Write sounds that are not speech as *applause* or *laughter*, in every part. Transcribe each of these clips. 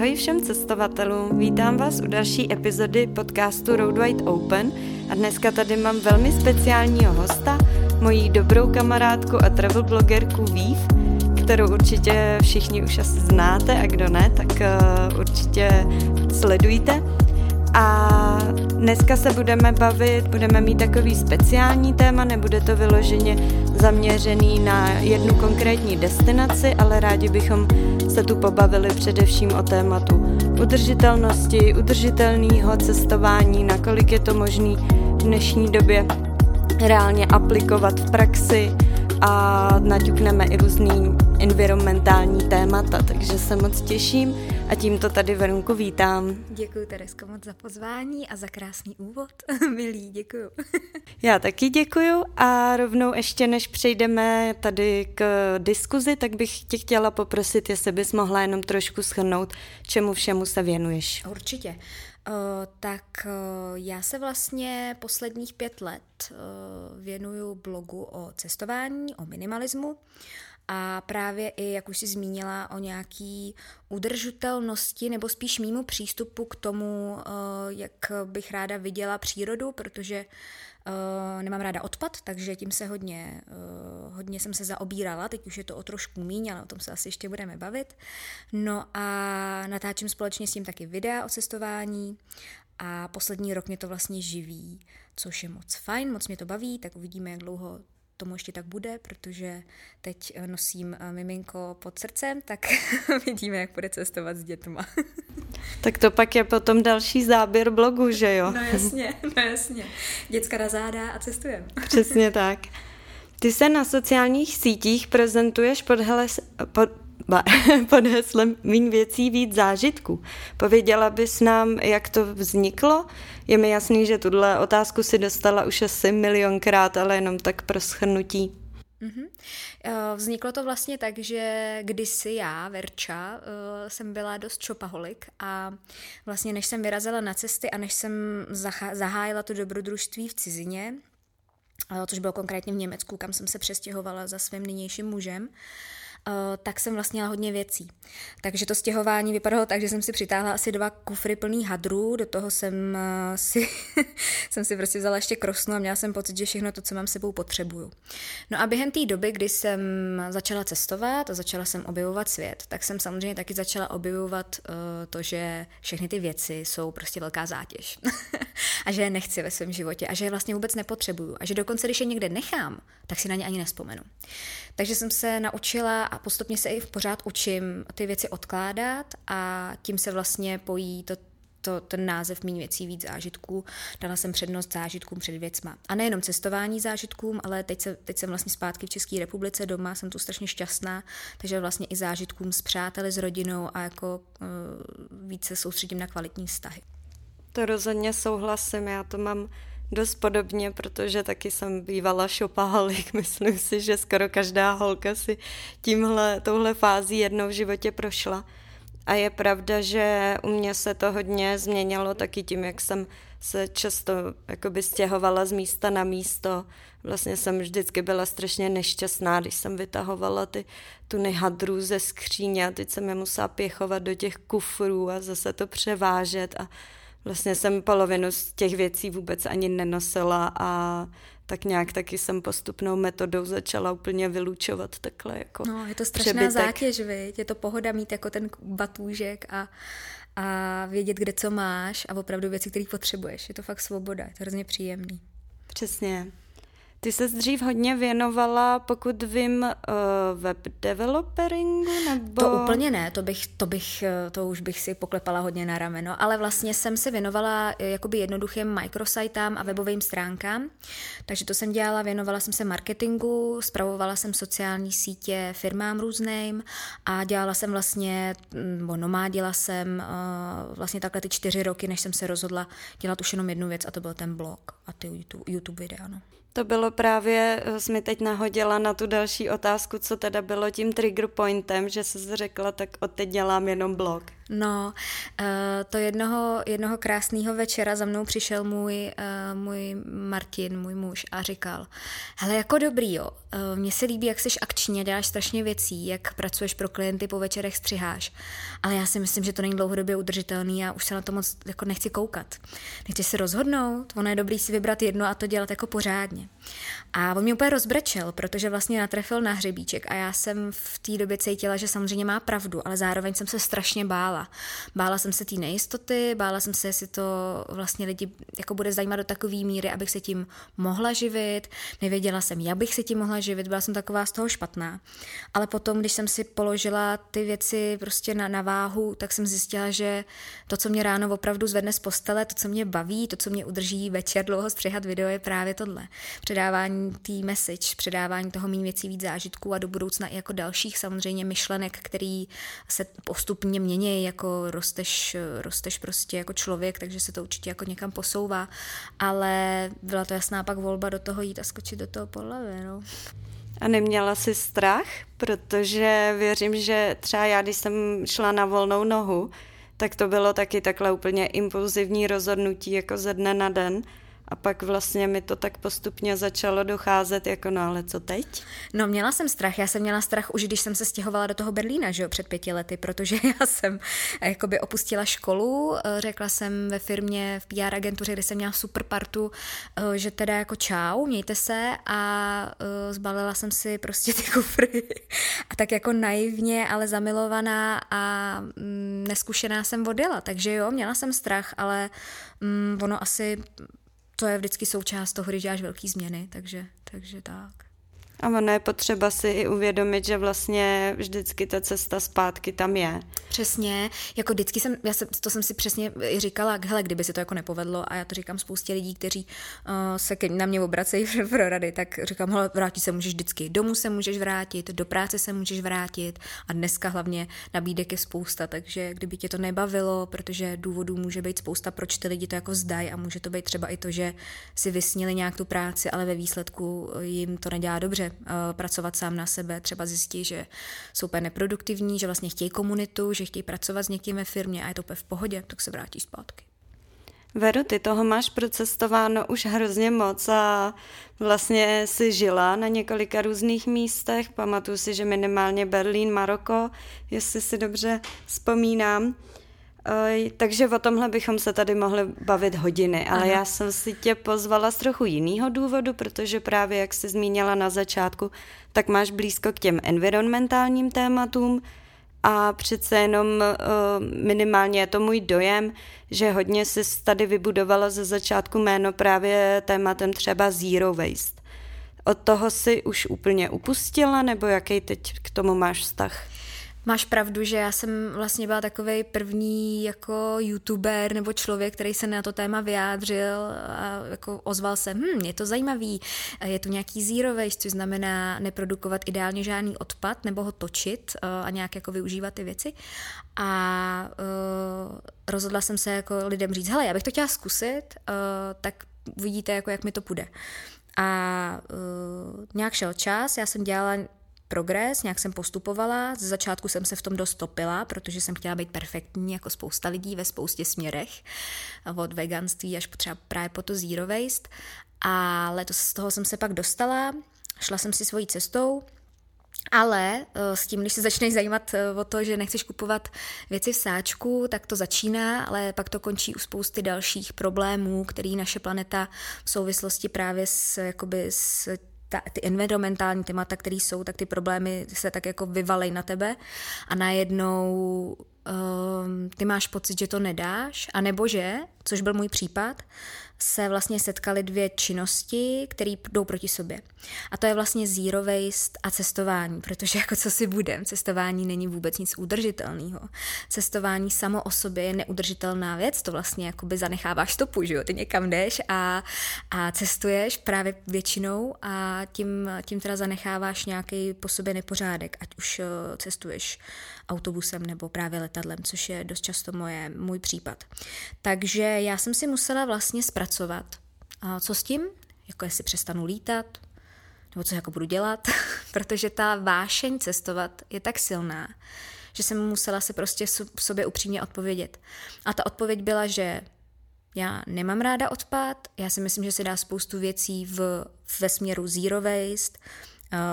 Ahoj všem cestovatelům, vítám vás u další epizody podcastu Road Wide Open a dneska tady mám velmi speciálního hosta, moji dobrou kamarádku a travel blogerku Vív, kterou určitě všichni už asi znáte a kdo ne, tak uh, určitě sledujte. A dneska se budeme bavit, budeme mít takový speciální téma, nebude to vyloženě zaměřený na jednu konkrétní destinaci, ale rádi bychom se tu pobavili především o tématu udržitelnosti, udržitelného cestování, nakolik je to možný v dnešní době reálně aplikovat v praxi a naťukneme i různý environmentální témata, takže se moc těším a tímto tady Verunku vítám. Děkuji Teresko moc za pozvání a za krásný úvod. *laughs* Milý, děkuji. *laughs* Já taky děkuji a rovnou ještě než přejdeme tady k diskuzi, tak bych tě chtěla poprosit, jestli bys mohla jenom trošku schrnout, čemu všemu se věnuješ. Určitě. Uh, tak uh, já se vlastně posledních pět let uh, věnuju blogu o cestování, o minimalismu a právě i, jak už si zmínila, o nějaký udržitelnosti nebo spíš mýmu přístupu k tomu, eh, jak bych ráda viděla přírodu, protože Uh, nemám ráda odpad, takže tím se hodně, uh, hodně jsem se zaobírala, teď už je to o trošku míň, ale o tom se asi ještě budeme bavit. No a natáčím společně s tím taky videa o cestování a poslední rok mě to vlastně živí, což je moc fajn, moc mě to baví, tak uvidíme, jak dlouho tomu ještě tak bude, protože teď eh, nosím eh, miminko pod srdcem, tak *laughs* vidíme, jak bude cestovat s dětma. *laughs* tak to pak je potom další záběr blogu, že jo? No jasně, no jasně. Děcka na záda a cestujeme. *laughs* Přesně tak. Ty se na sociálních sítích prezentuješ pod, heles, pod, pod heslem Míň věcí, víc zážitku. Pověděla bys nám, jak to vzniklo? Je mi jasný, že tuhle otázku si dostala už asi milionkrát, ale jenom tak pro schrnutí. Mm-hmm. Vzniklo to vlastně tak, že kdysi já, Verča, eh, jsem byla dost čopaholik a vlastně než jsem vyrazila na cesty a než jsem zahájila to dobrodružství v cizině, eh, což bylo konkrétně v Německu, kam jsem se přestěhovala za svým nynějším mužem, Eh, tak jsem vlastně měla hodně věcí. Takže to stěhování vypadalo tak, že jsem si přitáhla asi dva kufry plný hadrů, do toho jsem eh, si, *laughs* jsem si prostě vzala ještě krosnu a měla jsem pocit, že všechno to, co mám sebou, potřebuju. No a během té doby, kdy jsem začala cestovat a začala jsem objevovat svět, tak jsem samozřejmě taky začala objevovat uh, to, že všechny ty věci jsou prostě velká zátěž. *laughs* a že je nechci ve svém životě a že je vlastně vůbec nepotřebuju. A že dokonce, když je někde nechám, tak si na ně ani nespomenu. Takže jsem se naučila a postupně se i v pořád učím ty věci odkládat a tím se vlastně pojí to, to, ten název méně věcí víc zážitků. Dala jsem přednost zážitkům před věcma. A nejenom cestování zážitkům, ale teď, se, teď jsem vlastně zpátky v České republice doma, jsem tu strašně šťastná, takže vlastně i zážitkům s přáteli, s rodinou a jako uh, více soustředím na kvalitní vztahy. To rozhodně souhlasím, já to mám dost podobně, protože taky jsem bývala šopahalik. *laughs* Myslím si, že skoro každá holka si tímhle, touhle fází jednou v životě prošla. A je pravda, že u mě se to hodně změnilo taky tím, jak jsem se často jakoby stěhovala z místa na místo. Vlastně jsem vždycky byla strašně nešťastná, když jsem vytahovala ty tuny hadrů ze skříně a teď jsem je musela pěchovat do těch kufrů a zase to převážet a vlastně jsem polovinu z těch věcí vůbec ani nenosila a tak nějak taky jsem postupnou metodou začala úplně vylučovat takhle jako No, je to strašná přebytek. zátěž, viď? Je to pohoda mít jako ten batůžek a, a vědět, kde co máš a opravdu věci, které potřebuješ. Je to fakt svoboda, je to hrozně příjemný. Přesně. Ty se dřív hodně věnovala, pokud vím, uh, web developeringu, nebo... To úplně ne, to bych, to bych, eh, to už bych si poklepala hodně na rameno, ale vlastně jsem se věnovala eh, jakoby jednoduchým micrositám a webovým stránkám, takže to jsem dělala, věnovala jsem se marketingu, spravovala jsem sociální sítě firmám různým a dělala jsem vlastně, mm, nebo nomádila jsem vlastně takhle ty čtyři roky, než jsem se rozhodla dělat už jenom jednu věc a to byl ten blog a ty YouTube, YouTube videa, no. To bylo právě, eh, jsi mi teď nahodila na tu další otázku, co teda bylo tím trigger pointem, že jsi řekla, tak od teď dělám jenom blog. No, eh, to jednoho, jednoho krásného večera za mnou přišel můj, eh, můj Martin, můj muž a říkal, hele, jako dobrý, jo, eh, mně se líbí, jak jsi akčně, děláš strašně věcí, jak pracuješ pro klienty, po večerech střiháš, ale já si myslím, že to není dlouhodobě udržitelný a už se na to moc jako nechci koukat. Nechci si rozhodnout, ono je dobrý si vybrat jedno a to dělat jako pořádně. A on mě úplně rozbrečel, protože vlastně natrefil na hřebíček a já jsem v té době cítila, že samozřejmě má pravdu, ale zároveň jsem se strašně bála. Bála jsem se té nejistoty, bála jsem se, jestli to vlastně lidi jako bude zajímat do takové míry, abych se tím mohla živit. Nevěděla jsem, jak bych se tím mohla živit, byla jsem taková z toho špatná. Ale potom, když jsem si položila ty věci prostě na, na váhu, tak jsem zjistila, že to, co mě ráno opravdu zvedne z postele, to, co mě baví, to, co mě udrží večer dlouho střihat video, je právě tohle. Předávání té message, předávání toho méně věcí víc zážitků a do budoucna i jako dalších samozřejmě myšlenek, který se postupně mění, jako rosteš, rosteš prostě jako člověk, takže se to určitě jako někam posouvá, ale byla to jasná pak volba do toho jít a skočit do toho podlavy, no. A neměla jsi strach? Protože věřím, že třeba já, když jsem šla na volnou nohu, tak to bylo taky takhle úplně impulzivní rozhodnutí jako ze dne na den. A pak vlastně mi to tak postupně začalo docházet, jako no ale co teď? No měla jsem strach, já jsem měla strach už, když jsem se stěhovala do toho Berlína, že jo, před pěti lety, protože *laughs* já jsem eh, jakoby opustila školu, eh, řekla jsem ve firmě, v PR agentuře, kde jsem měla super partu, eh, že teda jako čau, mějte se a zbalila jsem si prostě ty kufry. *laughs* A tak jako naivně, ale zamilovaná a mm, neskušená jsem odjela, takže jo, měla jsem strach, ale mm, ono asi to je vždycky součást toho, když děláš velký změny, takže, takže tak. A ono je potřeba si i uvědomit, že vlastně vždycky ta cesta zpátky tam je. Přesně, jako vždycky jsem, já jsem, to jsem si přesně říkala, hele, kdyby se to jako nepovedlo, a já to říkám spoustě lidí, kteří uh, se ke, na mě obracejí *laughs* pro rady, tak říkám, hele, vrátit se můžeš vždycky, domů se můžeš vrátit, do práce se můžeš vrátit a dneska hlavně nabídek je spousta, takže kdyby tě to nebavilo, protože důvodů může být spousta, proč ty lidi to jako zdají a může to být třeba i to, že si vysnili nějak tu práci, ale ve výsledku jim to nedělá dobře, Eh, pracovat sám na sebe, třeba zjistí, že jsou úplně neproduktivní, že vlastně chtějí komunitu, že chtějí pracovat s někým ve firmě a je to úplně v pohodě, tak se vrátí zpátky. Veru, ty toho máš procestováno už hrozně moc a vlastně si žila na několika různých místech. Pamatuju si, že minimálně Berlín, Maroko, jestli si dobře vzpomínám. Takže o tomhle bychom se tady mohli bavit hodiny, ale Aha. já jsem si tě pozvala z trochu jiného důvodu, protože právě jak jsi zmínila na začátku, tak máš blízko k těm environmentálním tématům a přece jenom minimálně je to můj dojem, že hodně jsi tady vybudovala ze začátku jméno právě tématem třeba zero waste. Od toho si už úplně upustila, nebo jaký teď k tomu máš vztah? Máš pravdu, že já jsem vlastně byla takový první jako youtuber nebo člověk, který se na to téma vyjádřil a jako ozval se, hm, je to zajímavý, je tu nějaký zero waste, což znamená neprodukovat ideálně žádný odpad nebo ho točit eh, a nějak jako využívat ty věci. A uh, rozhodla jsem se jako lidem říct, hele, já bych to chtěla zkusit, uh, tak uvidíte, jako jak mi to půjde. A uh, nějak šel čas, já jsem dělala progres, nějak jsem postupovala. Ze začátku jsem se v tom dostopila, protože jsem chtěla být perfektní jako spousta lidí ve spoustě směrech, od veganství až třeba právě po to zero waste. A letos z toho jsem se pak dostala, šla jsem si svojí cestou, ale eh, s tím, když se začneš zajímat eh, o to, že nechceš kupovat věci v sáčku, tak to začíná, ale pak to končí u spousty dalších problémů, který naše planeta v souvislosti právě s, jakoby, s ta, ty environmentální témata, které jsou, tak ty problémy se tak jako vyvalej na tebe a najednou um, ty máš pocit, že to nedáš, anebo že, což byl můj případ, se vlastně setkaly dvě činnosti, které jdou proti sobě. A to je vlastně zero waste a cestování, protože jako co si budem, cestování není vůbec nic udržitelného. Cestování samo o sobě je neudržitelná věc, to vlastně jakoby zanecháváš stopu, že jo, ty někam jdeš a, a cestuješ právě většinou a tím, tím teda zanecháváš nějaký po sobě nepořádek, ať už eh, cestuješ autobusem nebo právě letadlem, což je dost často moje, můj případ. Takže já jsem si musela vlastně zpracovat, a co s tím, jako jestli přestanu lítat, nebo co jako budu dělat, *laughs* protože ta vášeň cestovat je tak silná, že jsem musela se prostě sobě upřímně odpovědět. A ta odpověď byla, že já nemám ráda odpad, já si myslím, že se dá spoustu věcí v, ve směru zero waste,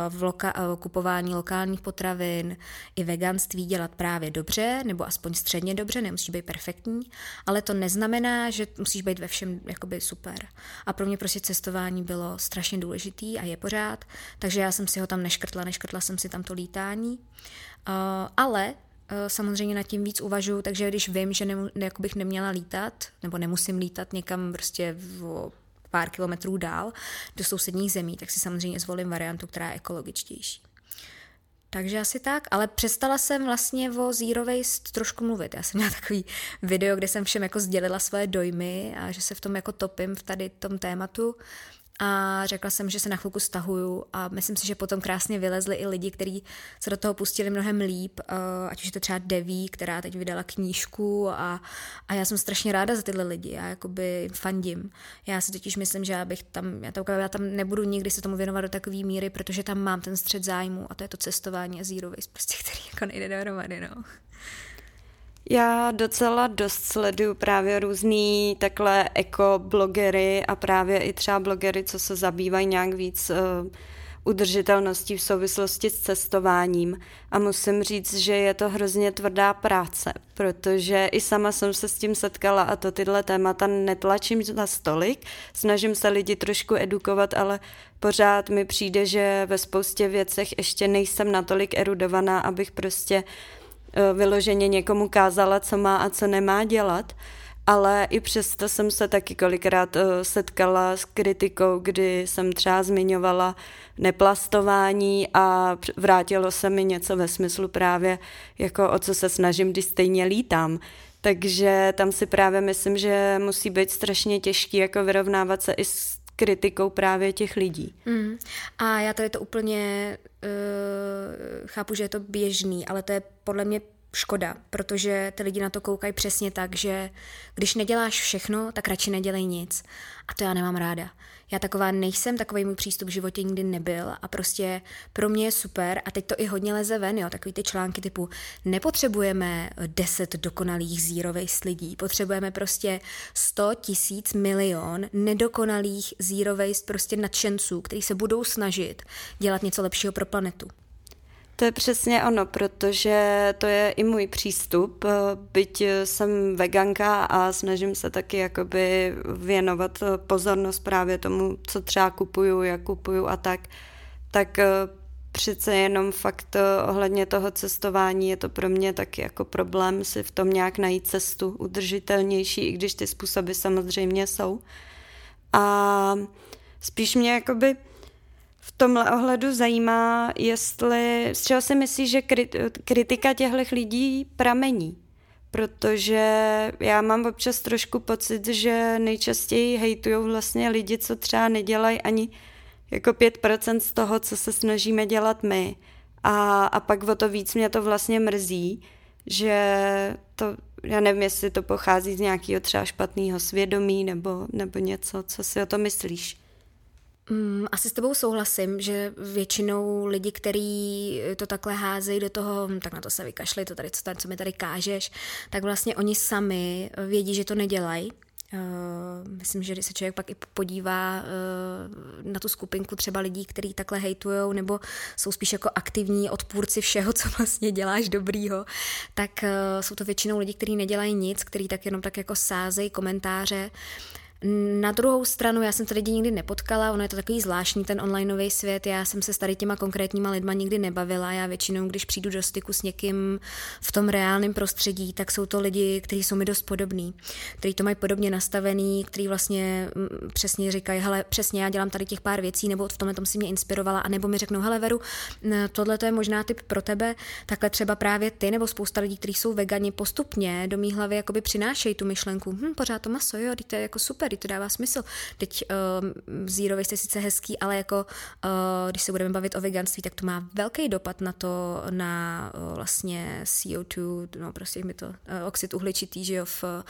v loka, eh, kupování lokálních potravin i veganství dělat právě dobře, nebo aspoň středně dobře, nemusíš být perfektní, ale to neznamená, že musíš být ve všem jakoby super. A pro mě prostě cestování bylo strašně důležitý a je pořád, takže já jsem si ho tam neškrtla, neškrtla jsem si tam to lítání, uh, ale Eh, samozřejmě nad tím víc uvažuju, takže když vím, že nemu, jako bych neměla lítat, nebo nemusím lítat někam prostě v pár kilometrů dál do sousedních zemí, tak si samozřejmě zvolím variantu, která je ekologičtější. Takže asi tak, ale přestala jsem vlastně o Zero Waste trošku mluvit. Já jsem měla takový video, kde jsem všem jako sdělila svoje dojmy a že se v tom jako topím v tady tom tématu a řekla jsem, že se na chvilku stahuju a myslím si, že potom krásně vylezli i lidi, kteří se do toho pustili mnohem líp, eh, ať už je to třeba Deví, která teď vydala knížku a, a já jsem strašně ráda za tyhle lidi, já jakoby fandím. Já si totiž myslím, že já bych tam, já tam, já tam nebudu nikdy se tomu věnovat do takové míry, protože tam mám ten střed zájmu a to je to cestování a zero waste, prostě, který jako nejde dohromady, no. Já docela dost sleduju právě různý takhle ekoblogery a právě i třeba blogery, co se zabývají nějak víc uh, udržitelností v souvislosti s cestováním. A musím říct, že je to hrozně tvrdá práce, protože i sama jsem se s tím setkala a to tyhle témata netlačím za stolik, snažím se lidi trošku edukovat, ale pořád mi přijde, že ve spoustě věcech ještě nejsem natolik erudovaná, abych prostě uh, Eh, vyloženě někomu kázala, co má a co nemá dělat, ale i přesto jsem se taky kolikrát eh, setkala s kritikou, kdy jsem třeba zmiňovala neplastování a vrátilo se mi něco ve smyslu právě jako o co se snažím, když stejně lítám. Takže tam si právě myslím, že musí být strašně těžký jako vyrovnávat se i s kritikou právě těch lidí. Mm. A já tady to úplně uh, chápu, že je to běžný, ale to je podle mě škoda, protože ty lidi na to koukají přesně tak, že když neděláš všechno, tak radši nedělej nic. A to já nemám ráda. Já taková nejsem, takový můj přístup v životě nikdy nebyl a prostě pro mě je super a teď to i hodně leze ven, jo, takový ty články typu nepotřebujeme 10 dokonalých zero waste lidí, potřebujeme prostě 100 tisíc milion nedokonalých zero waste prostě nadšenců, kteří se budou snažit dělat něco lepšího pro planetu. To je přesně ono, protože to je i můj přístup, byť jsem veganka a snažím se taky jakoby věnovat pozornost právě tomu, co třeba kupuju, jak kupuju a tak, tak eh, přece jenom fakt eh, ohledně toho cestování je to pro mě taky jako problém si v tom nějak najít cestu udržitelnější, i když ty způsoby samozřejmě jsou. A spíš mě jakoby tomhle ohledu zajímá, jestli, z čeho si myslíš, že kritika těchto lidí pramení? Protože já mám občas trošku pocit, že nejčastěji hejtují vlastně lidi, co třeba nedělají ani jako 5% z toho, co se snažíme dělat my. A, a pak o to víc mě to vlastně mrzí, že to, já nevím, jestli to pochází z nějakého třeba špatného svědomí nebo, nebo něco, co si o to myslíš. Mm, asi s tebou souhlasím, že většinou lidi, kteří to takhle házejí do toho, hm, tak na to se vykašli, to tady, co, tady, co mi tady kážeš, tak vlastně oni sami vědí, že to nedělají. Uh, myslím, že když se člověk pak i podívá uh, na tu skupinku třeba lidí, kteří takhle hejtujou nebo jsou spíš jako aktivní odpůrci všeho, *laughs* co vlastně děláš dobrýho, tak uh, jsou to většinou lidi, kteří nedělají nic, kteří tak jenom tak jako sázejí komentáře na druhou stranu, já jsem tady lidi nikdy nepotkala, ono je to takový zvláštní, ten onlineový svět, já jsem se s tady těma konkrétníma lidma nikdy nebavila, já většinou, když přijdu do styku s někým v tom reálném prostředí, tak jsou to lidi, kteří jsou mi dost podobní, kteří to mají podobně nastavený, kteří vlastně mm, přesně říkají, hele, přesně já dělám tady těch pár věcí, nebo v tomhle tom si mě inspirovala, a nebo mi řeknou, hele Veru, tohle to je možná typ pro tebe, takhle třeba právě ty, nebo spousta lidí, kteří jsou vegani, postupně do mý hlavy jakoby přinášejí tu myšlenku, hm, pořád to maso, jo, to je jako super, super, to dává smysl. Teď uh, zero waste je sice hezký, ale jako uh, když se budeme bavit o veganství, tak to má velký dopad na to, na uh, vlastně CO2, no prostě mi to, uh, oxid uhličitý, že jo, v, uh,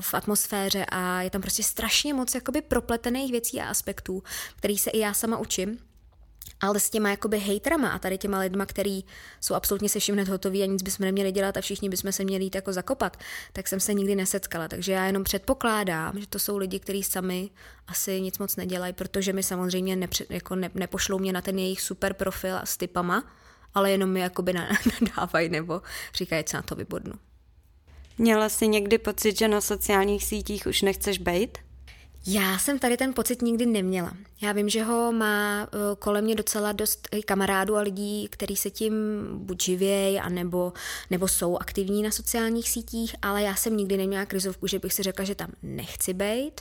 v atmosféře a je tam prostě strašně moc jakoby propletených věcí a aspektů, který se i já sama učím ale s těma jakoby hejtrama a tady těma lidma, který jsou absolutně se vším hotoví a nic bychom neměli dělat a všichni bychom se měli jít jako zakopat, tak jsem se nikdy nesetkala. Takže já jenom předpokládám, že to jsou lidi, kteří sami asi nic moc nedělají, protože mi samozřejmě nepře- jako ne- nepošlou mě na ten jejich super profil s typama, ale jenom mi jakoby *laughs* nadávají nebo říkají, co na to vybodnu. Měla jsi někdy pocit, že na sociálních sítích už nechceš být? Já jsem tady ten pocit nikdy neměla. Já vím, že ho má eh, kolem mě docela dost kamarádů a lidí, kteří se tím buď živějí, anebo, nebo jsou aktivní na sociálních sítích, ale já jsem nikdy neměla krizovku, že bych si řekla, že tam nechci být.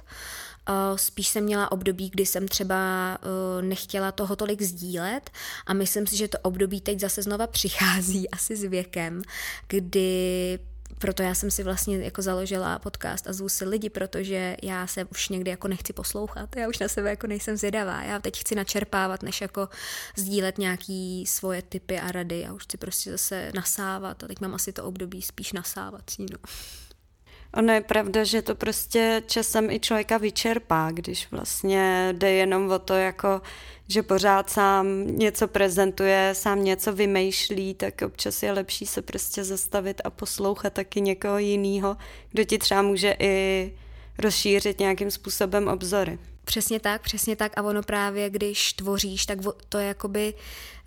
Eh, spíš jsem měla období, kdy jsem třeba eh, nechtěla toho tolik sdílet a myslím si, že to období teď zase znova *laughs* přichází asi s věkem, kdy proto já jsem si vlastně jako založila podcast a zvu si lidi, protože já se už někdy jako nechci poslouchat, já už na sebe jako nejsem zvědavá, já teď chci načerpávat, než jako sdílet nějaký svoje typy a rady, já už chci prostě zase nasávat a teď mám asi to období spíš nasávací, no. Ono je pravda, že to prostě časem i člověka vyčerpá, když vlastně jde jenom o to, jako, že pořád sám něco prezentuje, sám něco vymýšlí, tak občas je lepší se prostě zastavit a poslouchat taky někoho jiného, kdo ti třeba může i rozšířit nějakým způsobem obzory. Přesně tak, přesně tak a ono právě, když tvoříš, tak to je jakoby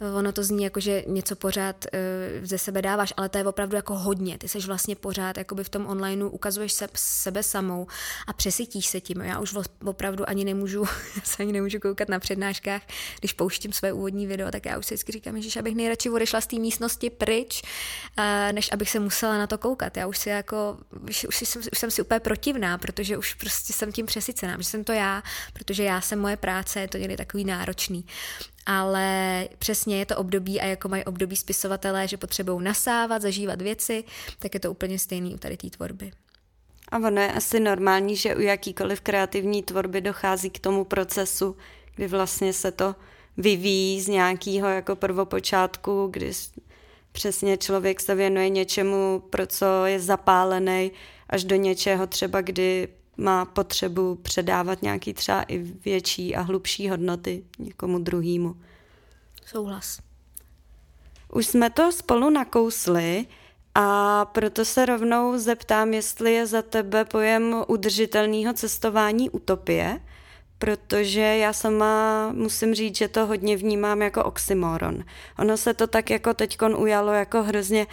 ono to zní jako, že něco pořád uh, ze sebe dáváš, ale to je opravdu jako hodně. Ty seš vlastně pořád jakoby v tom onlineu, ukazuješ se, sebe samou a přesytíš se tím. Já už opravdu ani nemůžu, *laughs* se ani nemůžu koukat na přednáškách, když pouštím své úvodní video, tak já už si vždycky říkám, že abych nejradši odešla z té místnosti pryč, uh, než abych se musela na to koukat. Já už si jako, už, už, jsem, už jsem si úplně protivná, protože už prostě jsem tím přesycená, že jsem to já, protože já jsem moje práce, je to někdy takový náročný ale přesně je to období a jako mají období spisovatelé, že potřebují nasávat, zažívat věci, tak je to úplně stejný u tady té tvorby. A ono je asi normální, že u jakýkoliv kreativní tvorby dochází k tomu procesu, kdy vlastně se to vyvíjí z nějakého jako prvopočátku, kdy přesně člověk se věnuje něčemu, pro co je zapálený, až do něčeho třeba, kdy má potřebu předávat nějaký třeba i větší a hlubší hodnoty někomu druhému. Souhlas. Už jsme to spolu nakousli a proto se rovnou zeptám, jestli je za tebe pojem udržitelného cestování utopie, protože já sama musím říct, že to hodně vnímám jako oxymoron. Ono se to tak jako teďkon ujalo jako hrozně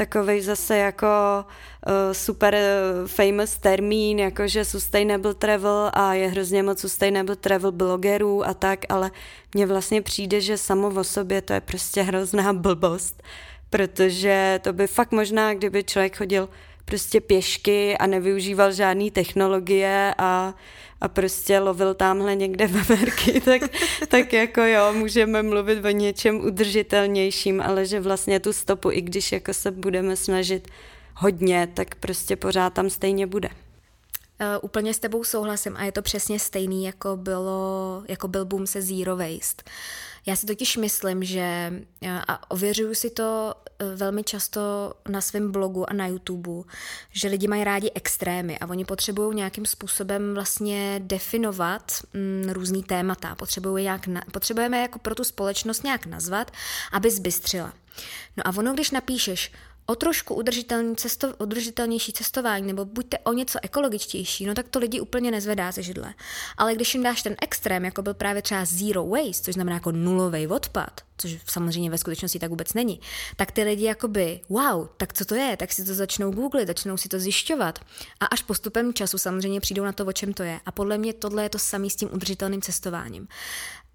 takový zase jako uh, super eh, famous termín, jakože sustainable travel a je hrozně moc sustainable travel blogerů a tak, ale mně vlastně přijde, že samo o sobě to je prostě hrozná blbost, protože to by fakt možná, kdyby člověk chodil prostě pěšky a nevyužíval žádné technologie a a prostě lovil tamhle někde v Ameriky, *laughs* tak, tak jako jo, můžeme mluvit o něčem udržitelnějším, ale že vlastně tu stopu, i když jako se budeme snažit hodně, tak prostě pořád tam stejně bude. Uh, úplně s tebou souhlasím a je to přesně stejný, jako, bylo, jako byl boom se Zero Waste. Já si totiž myslím, že a ověřuju si to e, velmi často na svém blogu a na YouTube, že lidi mají rádi extrémy a oni potřebují nějakým způsobem vlastně definovat mm, různý témata. Nějak, potřebujeme jako pro tu společnost nějak nazvat, aby zbystřila. No a ono, když napíšeš o trošku udržitelný cesto, udržitelnější cestování nebo buďte o něco ekologičtější, no tak to lidi úplně nezvedá ze židle. Ale když jim dáš ten extrém, jako byl právě třeba zero waste, což znamená jako nulový odpad, což samozřejmě ve skutečnosti tak vůbec není, tak ty lidi jakoby, wow, tak co to je, tak si to začnou googlit, začnou si to zjišťovat a až postupem času samozřejmě přijdou na to, o čem to je. A podle mě tohle je to samé s tím udržitelným cestováním.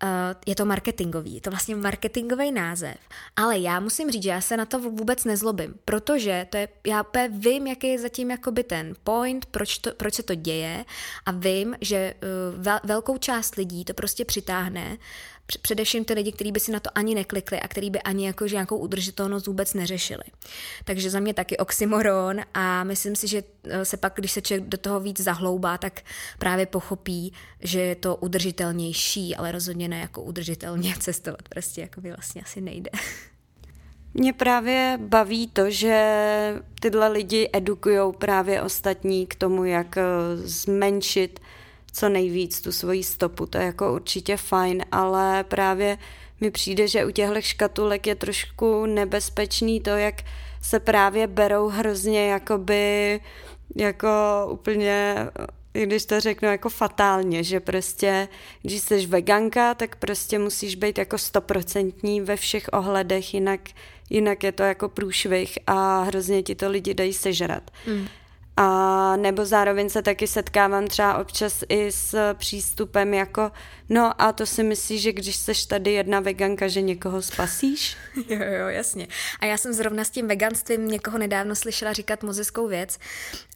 Uh, je to marketingový, je to vlastně marketingový název. Ale já musím říct, že já se na to vůbec nezlobím, protože to je, já vím, jaký je zatím jakoby ten point, proč, to, proč se to děje a vím, že vel, velkou část lidí to prostě přitáhne především ty lidi, kteří by si na to ani neklikli a kteří by ani jako nějakou udržitelnost vůbec neřešili. Takže za mě taky oxymoron a myslím si, že eh, se pak, když se člověk do toho víc zahloubá, tak právě pochopí, že je to udržitelnější, ale rozhodně ne jako udržitelně *laughs* cestovat. Prostě jako by vlastně asi nejde. Mě právě baví to, že tyhle lidi edukují právě ostatní k tomu, jak eh, zmenšit co nejvíc tu svoji stopu, to je jako určitě fajn, ale právě mi přijde, že u těchto škatulek je trošku nebezpečný to, jak se právě berou hrozně jakoby jako úplně když to řeknu jako fatálně, že prostě, když jsi veganka, tak prostě musíš být jako stoprocentní ve všech ohledech, jinak, jinak je to jako průšvih a hrozně ti to lidi dají sežrat. Mm. A nebo zároveň se taky setkávám třeba občas i s přístupem jako, no a to si myslíš, že když seš tady jedna veganka, že někoho spasíš? *laughs* Jo, jo, jasně. A já jsem zrovna s tím veganstvím někoho nedávno slyšela říkat mozeckou věc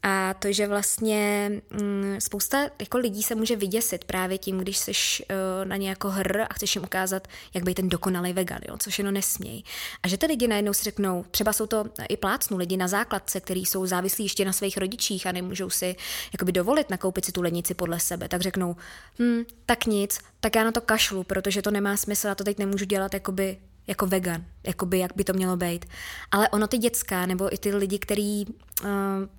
a to, že vlastně mm, spousta jako lidí se může vyděsit právě tím, když seš uh, na ně jako hr a chceš jim ukázat, jak být ten dokonalý vegan, jo, což jenom nesměj. A že ty lidi najednou si řeknou, třeba jsou to i plácnu lidi na základce, kteří jsou závislí ještě na svých rodičích a nemůžou si jakoby dovolit nakoupit si tu lednici podle sebe, tak řeknou, hm, tak nic, tak já na to kašlu, protože to nemá smysl a to teď nemůžu dělat jakoby jako vegan, jakoby jak by to mělo být. Ale ono ty dětská, nebo i ty lidi, který uh,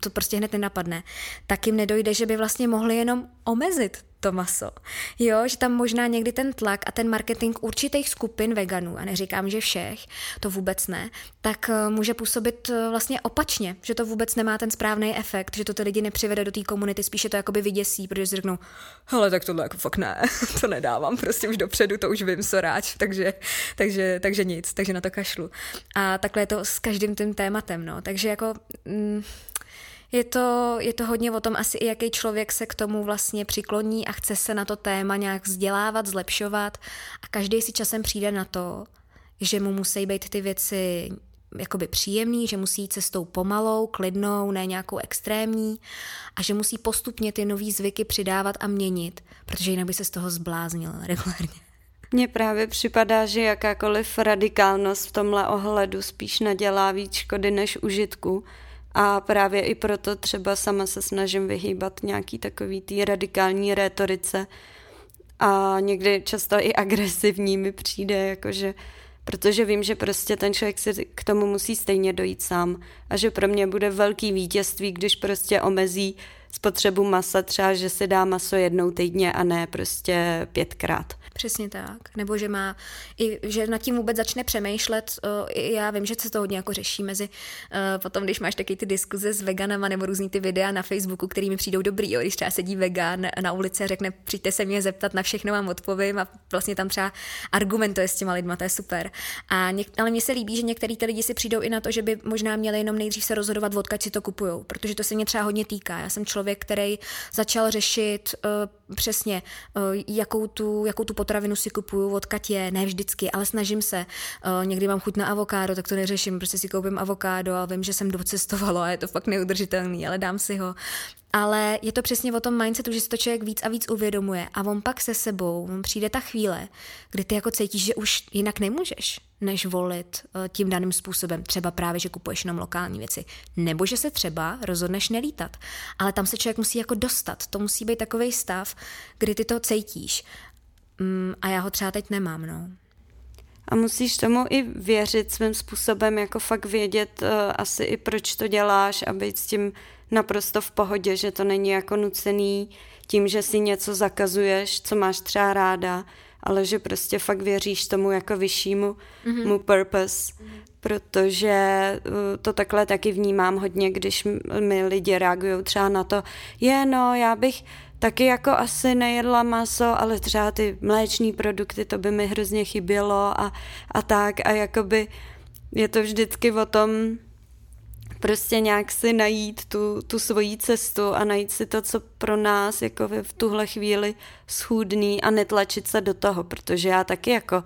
to prostě hned nenapadne, tak jim nedojde, že by vlastně mohli jenom omezit to maso. Jo, že tam možná někdy ten tlak a ten marketing určitých skupin veganů, a neříkám, že všech, to vůbec ne, tak eh, může působit eh, vlastně opačně, že to vůbec nemá ten správný efekt, že to ty lidi nepřivede do té komunity, spíše to jakoby vyděsí, protože si řeknou, hele, tak tohle jako fakt ne, *laughs* to nedávám, prostě už dopředu, to už vím, co ráč, takže, takže, takže nic, takže na to kašlu. A takhle je to s každým tím tématem, no, takže jako... Mm, je to, je to hodně o tom asi i jaký člověk se k tomu vlastně přikloní a chce se na to téma nějak vzdělávat, zlepšovat a každý si časem přijde na to, že mu musí být ty věci jakoby příjemný, že musí jít cestou pomalou, klidnou, ne nějakou extrémní a že musí postupně ty nový zvyky přidávat a měnit, protože jinak by se z toho zbláznil regulárně. Mně právě připadá, že jakákoliv radikálnost v tomhle ohledu spíš nadělá víc škody než užitku. A právě i proto třeba sama se snažím vyhýbat nějaký takový tý radikální rétorice. A někdy často i agresivní mi přijde, jakože protože vím, že prostě ten člověk si k tomu musí stejně dojít sám. A že pro mě bude velký vítězství, když prostě omezí spotřebu masa, třeba, že si dá maso jednou týdně a ne prostě pětkrát. Přesně tak. Nebo že má, i, že nad tím vůbec začne přemýšlet. Já vím, že se to hodně jako řeší mezi potom, když máš taky ty diskuze s veganama nebo různý ty videa na Facebooku, který mi přijdou dobrý, jo, když třeba sedí vegan na ulici a řekne, přijďte se mě zeptat, na všechno vám odpovím a vlastně tam třeba argumentuje s těma lidma, to je super. A něk, ale mně se líbí, že některý ty lidi si přijdou i na to, že by možná měli jenom nejdřív se rozhodovat, odkud si to kupujou, protože to se mě třeba hodně týká. Já jsem člověk, který začal řešit uh, přesně, uh, jakou tu, jakou tu potravinu si kupuju, od je, ne vždycky, ale snažím se. Uh, někdy mám chuť na avokádo, tak to neřeším, prostě si koupím avokádo a vím, že jsem docestovala a je to fakt neudržitelný, ale dám si ho. Ale je to přesně o tom mindsetu, že si to člověk víc a víc uvědomuje a on pak se sebou, on přijde ta chvíle, kdy ty jako cítíš, že už jinak nemůžeš, než volit eh, tím daným způsobem. Třeba právě, že kupuješ jenom lokální věci. Nebo že se třeba rozhodneš nelítat. Ale tam se člověk musí jako dostat. To musí být takový stav, kdy ty to cítíš. Mm, a já ho třeba teď nemám, no. A musíš tomu i věřit svým způsobem, jako fakt vědět uh, asi i proč to děláš a být s tím naprosto v pohodě, že to není jako nucený tím, že si něco zakazuješ, co máš třeba ráda, ale že prostě fakt věříš tomu jako vyššímu mm-hmm. mu purpose, protože uh, to takhle taky vnímám hodně, když mi lidi reagují třeba na to, je no, já bych taky jako asi nejedla maso, ale třeba ty mléční produkty, to by mi hrozně chybělo a, a tak a jakoby je to vždycky o tom prostě nějak si najít tu, tu svoji cestu a najít si to, co pro nás jako v tuhle chvíli schůdný a netlačit se do toho, protože já taky jako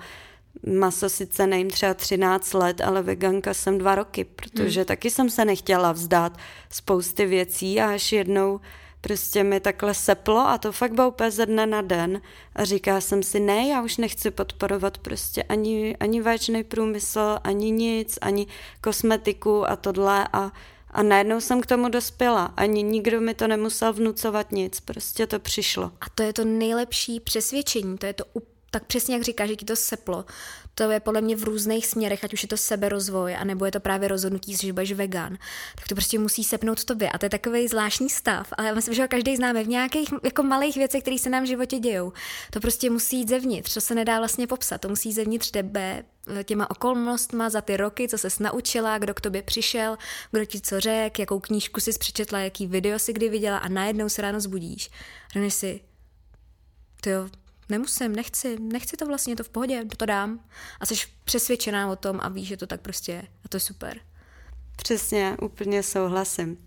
maso sice nejím třeba 13 let, ale veganka jsem dva roky, protože hmm. taky jsem se nechtěla vzdát spousty věcí a až jednou prostě mi takhle seplo a to fakt bylo úplně ze dne na den. A říká jsem si, ne, já už nechci podporovat prostě ani, ani vaječný průmysl, ani nic, ani kosmetiku a tohle. A, a najednou jsem k tomu dospěla. Ani nikdo mi to nemusel vnucovat nic, prostě to přišlo. A to je to nejlepší přesvědčení, to je to tak přesně jak říká, že ti to seplo, to je podle mě v různých směrech, ať už je to seberozvoj, anebo je to právě rozhodnutí, že budeš vegan, tak to prostě musí sepnout tobě. A to je takový zvláštní stav, ale já myslím, že ho každý známe v nějakých jako malých věcech, které se nám v životě dějou. To prostě musí jít zevnitř, to se nedá vlastně popsat, to musí jít zevnitř tebe, eh, těma okolnostma za ty roky, co se naučila, kdo k tobě přišel, kdo ti co řekl, jakou knížku jsi přečetla, jaký video si kdy viděla a najednou se ráno zbudíš. Řekneš si, ty jo, nemusím, nechci, nechci to vlastně, to v pohodě, to dám. A jsi přesvědčená o tom a víš, že to tak prostě je. A to je super. Přesně, úplně souhlasím.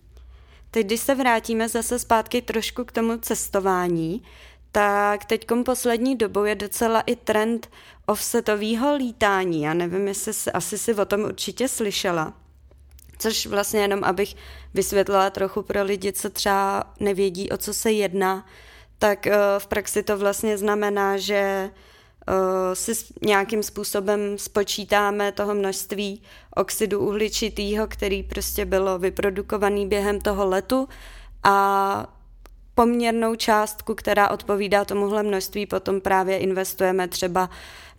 Teď, když se vrátíme zase zpátky trošku k tomu cestování, tak teď poslední dobou je docela i trend offsetového lítání. Já nevím, jestli si, asi si o tom určitě slyšela. Což vlastně jenom, abych vysvětlila trochu pro lidi, co třeba nevědí, o co se jedná, tak eh, v praxi to vlastně znamená, že eh, si nějakým způsobem spočítáme toho množství oxidu uhličitého, který prostě bylo vyprodukovaný během toho letu a poměrnou částku, která odpovídá tomuhle množství, potom právě investujeme třeba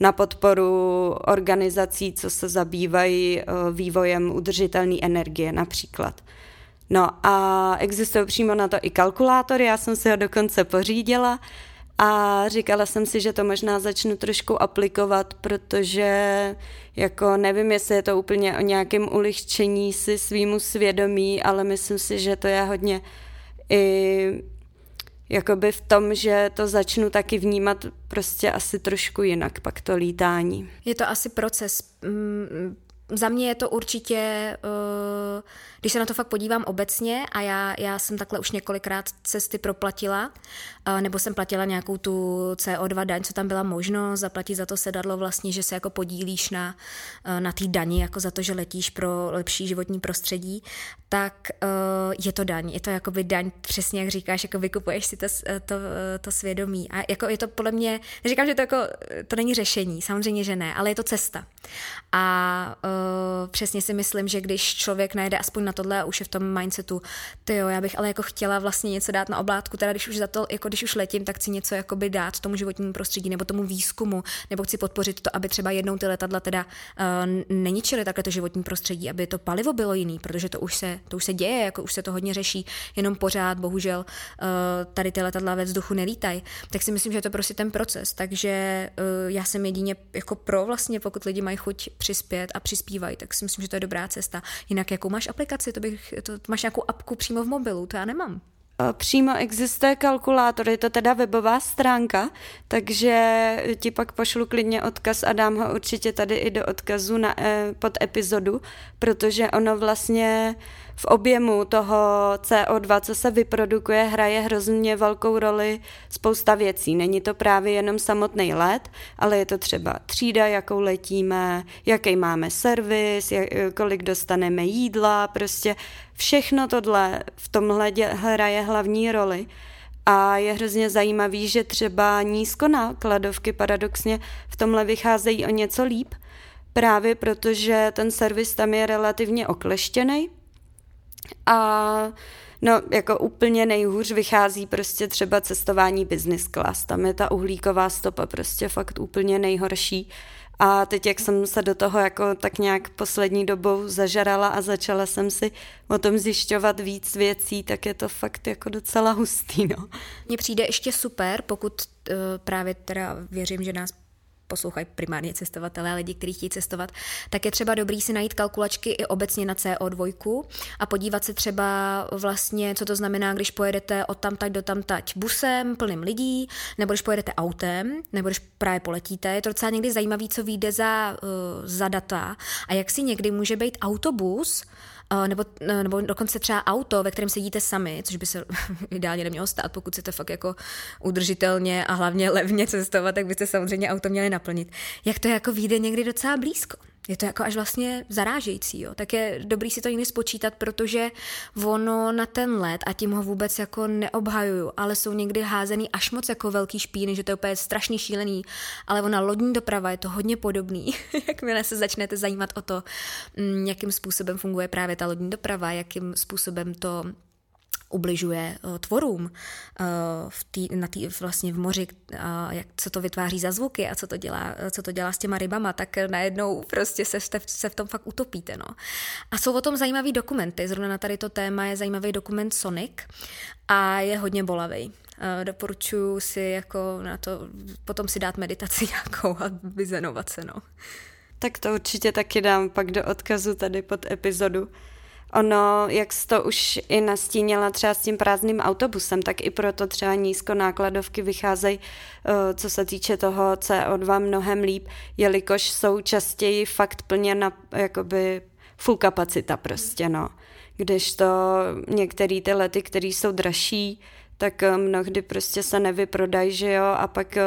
na podporu organizací, co se zabývají eh, vývojem udržitelné energie například. No a existují přímo na to i kalkulátory, já jsem si ho dokonce pořídila a říkala jsem si, že to možná začnu trošku aplikovat, protože jako nevím, jestli je to úplně o nějakém ulehčení si svýmu svědomí, ale myslím si, že to je hodně i jakoby v tom, že to začnu taky vnímat prostě asi trošku jinak, pak to lítání. Je to asi proces. Mm, za mě je to určitě, uh, když se na to fakt podívám obecně a já, já jsem takhle už několikrát cesty proplatila, nebo jsem platila nějakou tu CO2 daň, co tam byla možnost, zaplatit za to sedadlo vlastně, že se jako podílíš na, na té dani, jako za to, že letíš pro lepší životní prostředí, tak je to daň. Je to jakoby daň, přesně jak říkáš, jako vykupuješ si to, to, to svědomí. A jako je to podle mě, neříkám, že to jako, to není řešení, samozřejmě, že ne, ale je to cesta. A přesně si myslím, že když člověk najde aspoň na tohle a už je v tom mindsetu, ty jo, já bych ale jako chtěla vlastně něco dát na oblátku, teda když už za to, jako když už letím, tak chci něco jakoby dát tomu životnímu prostředí nebo tomu výzkumu, nebo chci podpořit to, aby třeba jednou ty letadla teda uh, neničily takhle to životní prostředí, aby to palivo bylo jiný, protože to už se, to už se děje, jako už se to hodně řeší, jenom pořád, bohužel uh, tady ty letadla ve vzduchu nelítají. Tak si myslím, že je to prostě ten proces, takže uh, já jsem jedině jako pro vlastně, pokud lidi mají chuť přispět a přispívají, tak si myslím, že to je dobrá cesta. Jinak jakou máš aplikaci, to bych, to, máš nějakou apku přímo v mobilu, to já nemám. Přímo existuje kalkulátor, je to teda webová stránka, takže ti pak pošlu klidně odkaz a dám ho určitě tady i do odkazu na, eh, pod epizodu, protože ono vlastně v objemu toho CO2, co se vyprodukuje, hraje hrozně velkou roli spousta věcí. Není to právě jenom samotný let, ale je to třeba třída, jakou letíme, jaký máme servis, kolik dostaneme jídla, prostě všechno tohle v tomhle hraje hlavní roli. A je hrozně zajímavý, že třeba nízkonákladovky paradoxně v tomhle vycházejí o něco líp, právě protože ten servis tam je relativně okleštěný a No, jako úplně nejhůř vychází prostě třeba cestování business class. Tam je ta uhlíková stopa prostě fakt úplně nejhorší. A teď, jak jsem se do toho jako tak nějak poslední dobou zažarala a začala jsem si o tom zjišťovat víc věcí, tak je to fakt jako docela hustý, no. Mně přijde ještě super, pokud uh, právě teda věřím, že nás poslouchají primárně cestovatelé, lidi, kteří chtějí cestovat, tak je třeba dobrý si najít kalkulačky i obecně na CO2 a podívat se třeba vlastně, co to znamená, když pojedete od tamtať do tamtať busem plným lidí, nebo když pojedete autem, nebo když právě poletíte. Je to docela někdy zajímavé, co vyjde za, uh, za data a jak si někdy může být autobus, nebo, nebo dokonce třeba auto, ve kterém sedíte sami, což by se *laughs* ideálně nemělo stát, pokud chcete fakt jako udržitelně a hlavně levně cestovat, tak byste samozřejmě auto měli naplnit. Jak to jako vyjde někdy docela blízko je to jako až vlastně zarážející, jo. Tak je dobrý si to někdy spočítat, protože ono na ten let, a tím ho vůbec jako neobhajuju, ale jsou někdy házený až moc jako velký špíny, že to je úplně strašně šílený, ale ona lodní doprava je to hodně podobný. *laughs* Jakmile se začnete zajímat o to, mm, jakým způsobem funguje právě ta lodní doprava, jakým způsobem to ubližuje uh, tvorům uh, v tý, na tý, vlastně v moři, uh, jak, co to vytváří za zvuky a co to dělá, co to dělá s těma rybama, tak najednou prostě se, se, se v tom fakt utopíte. No. A jsou o tom zajímavý dokumenty. Zrovna na tady to téma je zajímavý dokument Sonic a je hodně bolavý. Doporučuji si jako na to potom si dát meditaci *laughs* nějakou a vyzenovat se, no. Tak to určitě taky dám pak do odkazu tady pod epizodu. Ono, jak jsi to už i nastínila třeba s tím prázdným autobusem, tak i proto třeba nízkonákladovky vycházejí, eh, co se týče toho CO2 mnohem líp, jelikož jsou častěji fakt plně na jakoby full kapacita prostě, no. Když to některé ty lety, které jsou dražší, tak eh, mnohdy prostě se nevyprodají, že jo, a pak eh,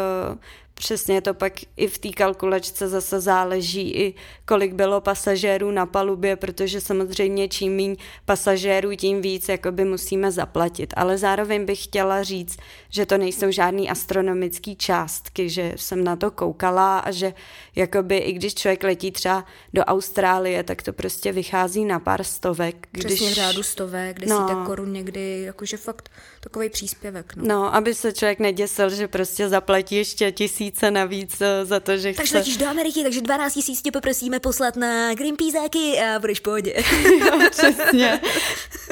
Přesně to pak i v té kalkulačce zase záleží i kolik bylo pasažérů na palubě, protože samozřejmě čím méně pasažérů, tím víc jakoby musíme zaplatit. Ale zároveň bych chtěla říct, že to nejsou žádný astronomické částky, že jsem na to koukala a že jakoby i když člověk letí třeba do Austrálie, tak to prostě vychází na pár stovek. Když... Přesně v řádu stovek, desítek no. korun někdy, jakože fakt takový příspěvek. No. no, aby se člověk neděsil, že prostě zaplatí ještě tisíce navíc eh, za to, že chce... Takže letíš do Ameriky, takže 12 tisíc tě poprosíme poslat na Greenpeaceáky a budeš v pohodě. *laughs* jo, přesně.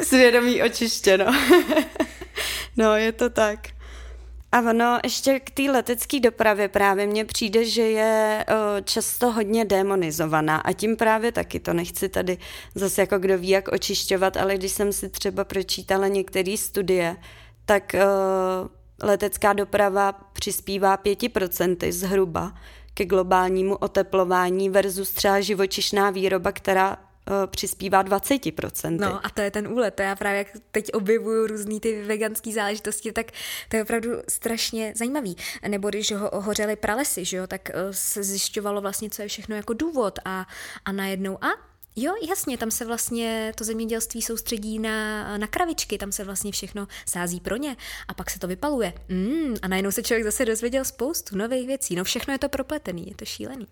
Svědomí očištěno. *laughs* no, je to tak. A ono ještě k té letecké dopravě právě mně přijde, že je o, často hodně demonizovaná a tím právě taky to nechci tady zase jako kdo ví, jak očišťovat, ale když jsem si třeba pročítala některé studie, tak o, letecká doprava přispívá 5% zhruba ke globálnímu oteplování versus třeba živočišná výroba, která Eh, přispívá 20%. No a to je ten úlet, to já právě jak teď objevuju různý ty veganské záležitosti, tak to je opravdu strašně zajímavý. Nebo když ho, hořely pralesy, že jo, tak eh, se zjišťovalo vlastně, co je všechno jako důvod a, a najednou a Jo, jasně, tam se vlastně to zemědělství soustředí na, na kravičky, tam se vlastně všechno sází pro ně a pak se to vypaluje. Mm, a najednou se člověk zase dozvěděl spoustu nových věcí. No všechno je to propletený, je to šílený.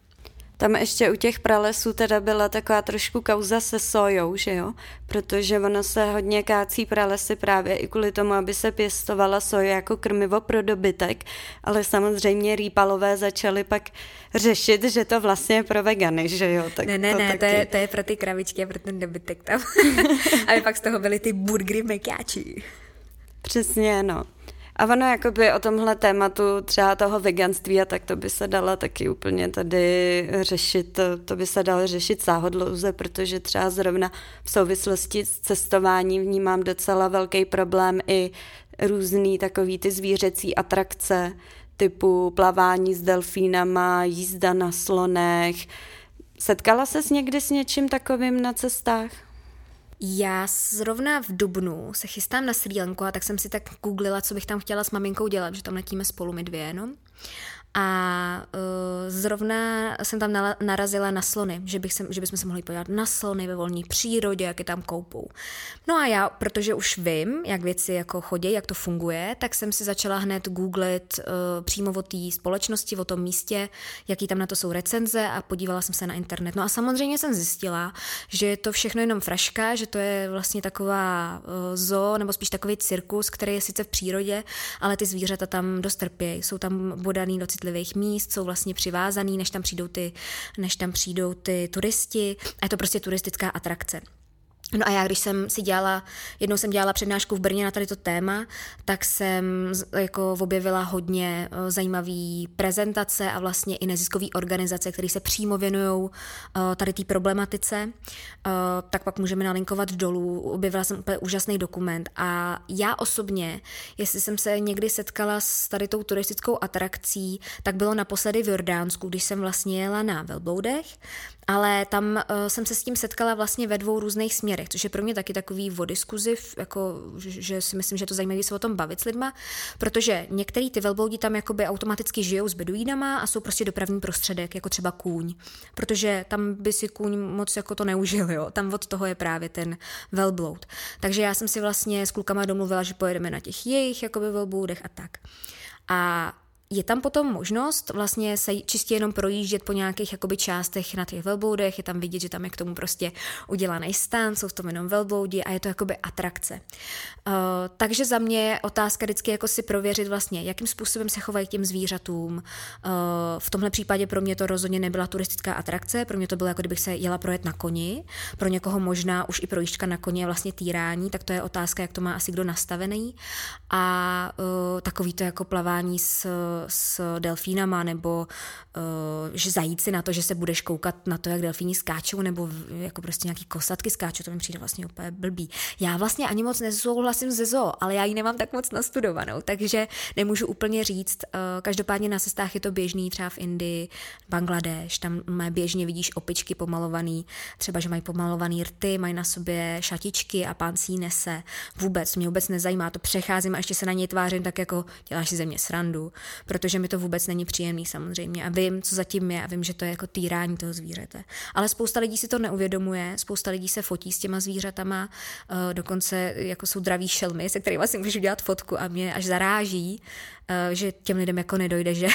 Tam ještě u těch pralesů teda byla taková trošku kauza se sojou, že jo? Protože ono se hodně kácí pralesy právě i kvůli tomu, aby se pěstovala soja jako krmivo pro dobytek, ale samozřejmě rýpalové začaly pak řešit, že to vlastně je pro vegany, že jo? Tak ne, ne, to ne, taky... to, je, to je pro ty kravičky a pro ten dobytek tam. *laughs* aby pak z toho byly ty burgery mekáči. Přesně, no. A ono jakoby o tomhle tématu třeba toho veganství a tak to by se dalo taky úplně tady řešit, to by se dalo řešit záhodlouze, protože třeba zrovna v souvislosti s cestováním vnímám docela velký problém i různý takový ty zvířecí atrakce, typu plavání s delfínama, jízda na slonech. Setkala ses někdy s něčím takovým na cestách? Já zrovna v Dubnu se chystám na Sri Lanku a tak jsem si tak googlila, co bych tam chtěla s maminkou dělat, že tam letíme spolu my dvě jenom. A uh, zrovna jsem tam narazila na slony, že, bych se, že bychom se mohli podívat na slony ve volné přírodě, jak je tam koupou. No a já, protože už vím, jak věci jako chodí, jak to funguje, tak jsem si začala hned googlit uh, přímo o té společnosti, o tom místě, jaký tam na to jsou recenze a podívala jsem se na internet. No a samozřejmě jsem zjistila, že je to všechno jenom fraška, že to je vlastně taková uh, zoo, nebo spíš takový cirkus, který je sice v přírodě, ale ty zvířata tam dost trpějí, jsou tam bodaný do míst, jsou vlastně přivázaný, než tam přijdou ty, než tam přijdou ty turisti a je to prostě turistická atrakce. No a já, když jsem si dělala, jednou jsem dělala přednášku v Brně na tady to téma, tak jsem jako objevila hodně eh, zajímavý prezentace a vlastně i neziskové organizace, které se přímo věnují eh, tady té problematice. Eh, tak pak můžeme nalinkovat dolů. Objevila jsem úplně úžasný dokument a já osobně, jestli jsem se někdy setkala s tady tou turistickou atrakcí, tak bylo naposledy v Jordánsku, když jsem vlastně jela na velbloudech ale tam uh, jsem se s tím setkala vlastně ve dvou různých směrech, což je pro mě taky takový o diskuzi, jako, že, si myslím, že to zajímavé se o tom bavit s lidma, protože některý ty velbloudi tam jakoby automaticky žijou s beduínama a jsou prostě dopravní prostředek, jako třeba kůň, protože tam by si kůň moc jako to neužil, jo? tam od toho je právě ten velbloud. Takže já jsem si vlastně s klukama domluvila, že pojedeme na těch jejich jakoby velbloudech a tak. A je tam potom možnost vlastně se čistě jenom projíždět po nějakých jakoby částech na těch velbloudech, je tam vidět, že tam je k tomu prostě udělaný stan, jsou v tom jenom velbloudi a je to jakoby atrakce. Uh, takže za mě je otázka vždycky jako si prověřit vlastně, jakým způsobem se chovají k těm zvířatům. Uh, v tomhle případě pro mě to rozhodně nebyla turistická atrakce, pro mě to bylo jako kdybych se jela projet na koni, pro někoho možná už i projížďka na koni je vlastně týrání, tak to je otázka, jak to má asi kdo nastavený. A uh, takový to jako plavání s s delfínama, nebo uh, že zajít si na to, že se budeš koukat na to, jak delfíni skáčou, nebo jako prostě nějaký kosatky skáčou, to mi přijde vlastně úplně blbý. Já vlastně ani moc nesouhlasím ze zoo, ale já ji nemám tak moc nastudovanou, takže nemůžu úplně říct. Uh, každopádně na cestách je to běžný, třeba v Indii, Bangladeš, tam běžně vidíš opičky pomalovaný, třeba, že mají pomalovaný rty, mají na sobě šatičky a pán si nese. Vůbec, mě vůbec nezajímá, to přecházím a ještě se na něj tvářím tak jako děláš si ze mě srandu, protože mi to vůbec není příjemný samozřejmě a vím, co zatím je a vím, že to je jako týrání toho zvířete. Ale spousta lidí si to neuvědomuje, spousta lidí se fotí s těma zvířatama, eh, dokonce jako jsou draví šelmy, se kterými si můžeš udělat fotku a mě až zaráží, eh, že těm lidem jako nedojde, že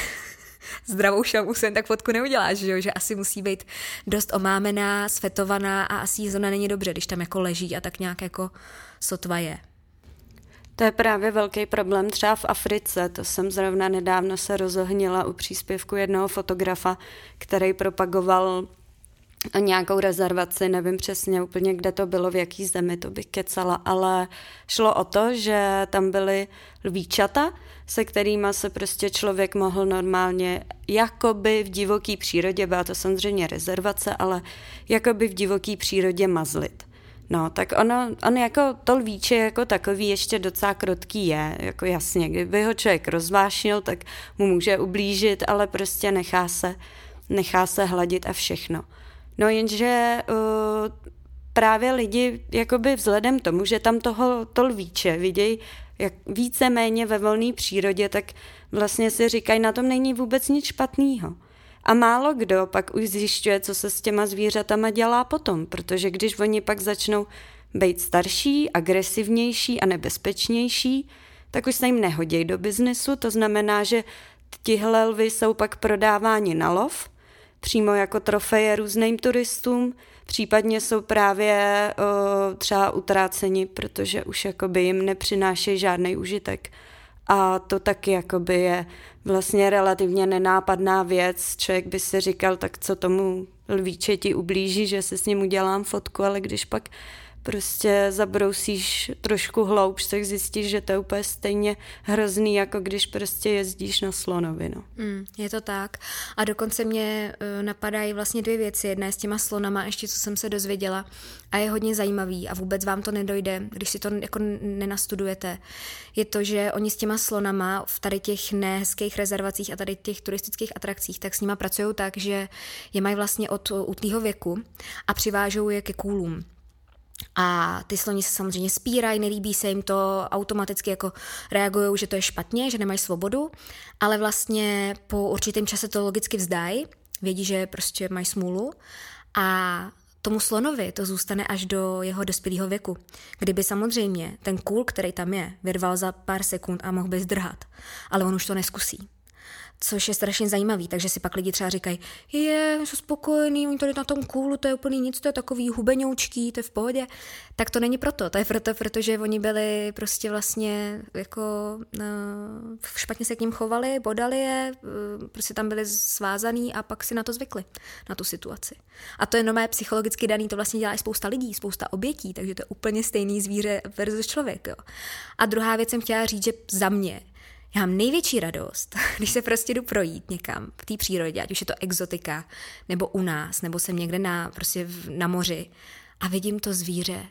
*laughs* zdravou šelmu se tak fotku neuděláš, že, jo? že asi musí být dost omámená, svetovaná a asi jí zrovna není dobře, když tam jako leží a tak nějak jako sotva je. To je právě velký problém třeba v Africe. To jsem zrovna nedávno se rozohnila u příspěvku jednoho fotografa, který propagoval nějakou rezervaci, nevím přesně úplně, kde to bylo, v jaký zemi, to bych kecala, ale šlo o to, že tam byly lvíčata, se kterými se prostě člověk mohl normálně, jakoby v divoké přírodě, byla to samozřejmě rezervace, ale jakoby v divoké přírodě mazlit. No, tak ono, on jako to lvíče jako takový ještě docela krotký je, jako jasně, kdyby ho člověk rozvášnil, tak mu může ublížit, ale prostě nechá se, nechá se hladit a všechno. No jenže uh, právě lidi, jakoby vzhledem tomu, že tam toho to lvíče vidějí jak více-méně ve volné přírodě, tak vlastně si říkají, na tom není vůbec nic špatného. A málo kdo pak už zjišťuje, co se s těma zvířatama dělá potom, protože když oni pak začnou být starší, agresivnější a nebezpečnější, tak už se jim nehodí do biznesu, to znamená, že tihle lvy jsou pak prodáváni na lov, přímo jako trofeje různým turistům, případně jsou právě o, třeba utráceni, protože už jakoby jim nepřinášejí žádný užitek. A to taky jakoby je vlastně relativně nenápadná věc. Člověk by si říkal, tak co tomu lvíče ti ublíží, že se s ním udělám fotku, ale když pak prostě zabrousíš trošku hloubš, tak zjistíš, že to je úplně stejně hrozný, jako když prostě jezdíš na slonovi. No. Mm, je to tak. A dokonce mě uh, napadají vlastně dvě věci. Jedna je s těma slonama, ještě co jsem se dozvěděla a je hodně zajímavý a vůbec vám to nedojde, když si to jako nenastudujete. Je to, že oni s těma slonama v tady těch nehezkých rezervacích a tady těch turistických atrakcích, tak s nima pracují tak, že je mají vlastně od útlýho věku a přivážou je ke kůlům. A ty sloni se samozřejmě spírají, nelíbí se jim to, automaticky jako reagují, že to je špatně, že nemají svobodu, ale vlastně po určitém čase to logicky vzdají, vědí, že prostě mají smůlu a tomu slonovi to zůstane až do jeho dospělého věku. Kdyby samozřejmě ten kůl, který tam je, vyrval za pár sekund a mohl by zdrhat, ale on už to neskusí což je strašně zajímavý, takže si pak lidi třeba říkají, je, jsou spokojení, oni tady na tom kůlu, to je úplný nic, to je takový hubeňoučký, to je v pohodě. Tak to není proto, to je proto, protože oni byli prostě vlastně jako uh, špatně se k ním chovali, bodali je, uh, prostě tam byli svázaný a pak si na to zvykli, na tu situaci. A to je normálně psychologicky daný, to vlastně dělá i spousta lidí, spousta obětí, takže to je úplně stejný zvíře versus člověk. Jo. A druhá věc jsem chtěla říct, že za mě já mám největší radost, *laughs* když se prostě jdu projít někam v té přírodě, ať už je to exotika, nebo u nás, nebo jsem někde na, prostě na moři a vidím to zvíře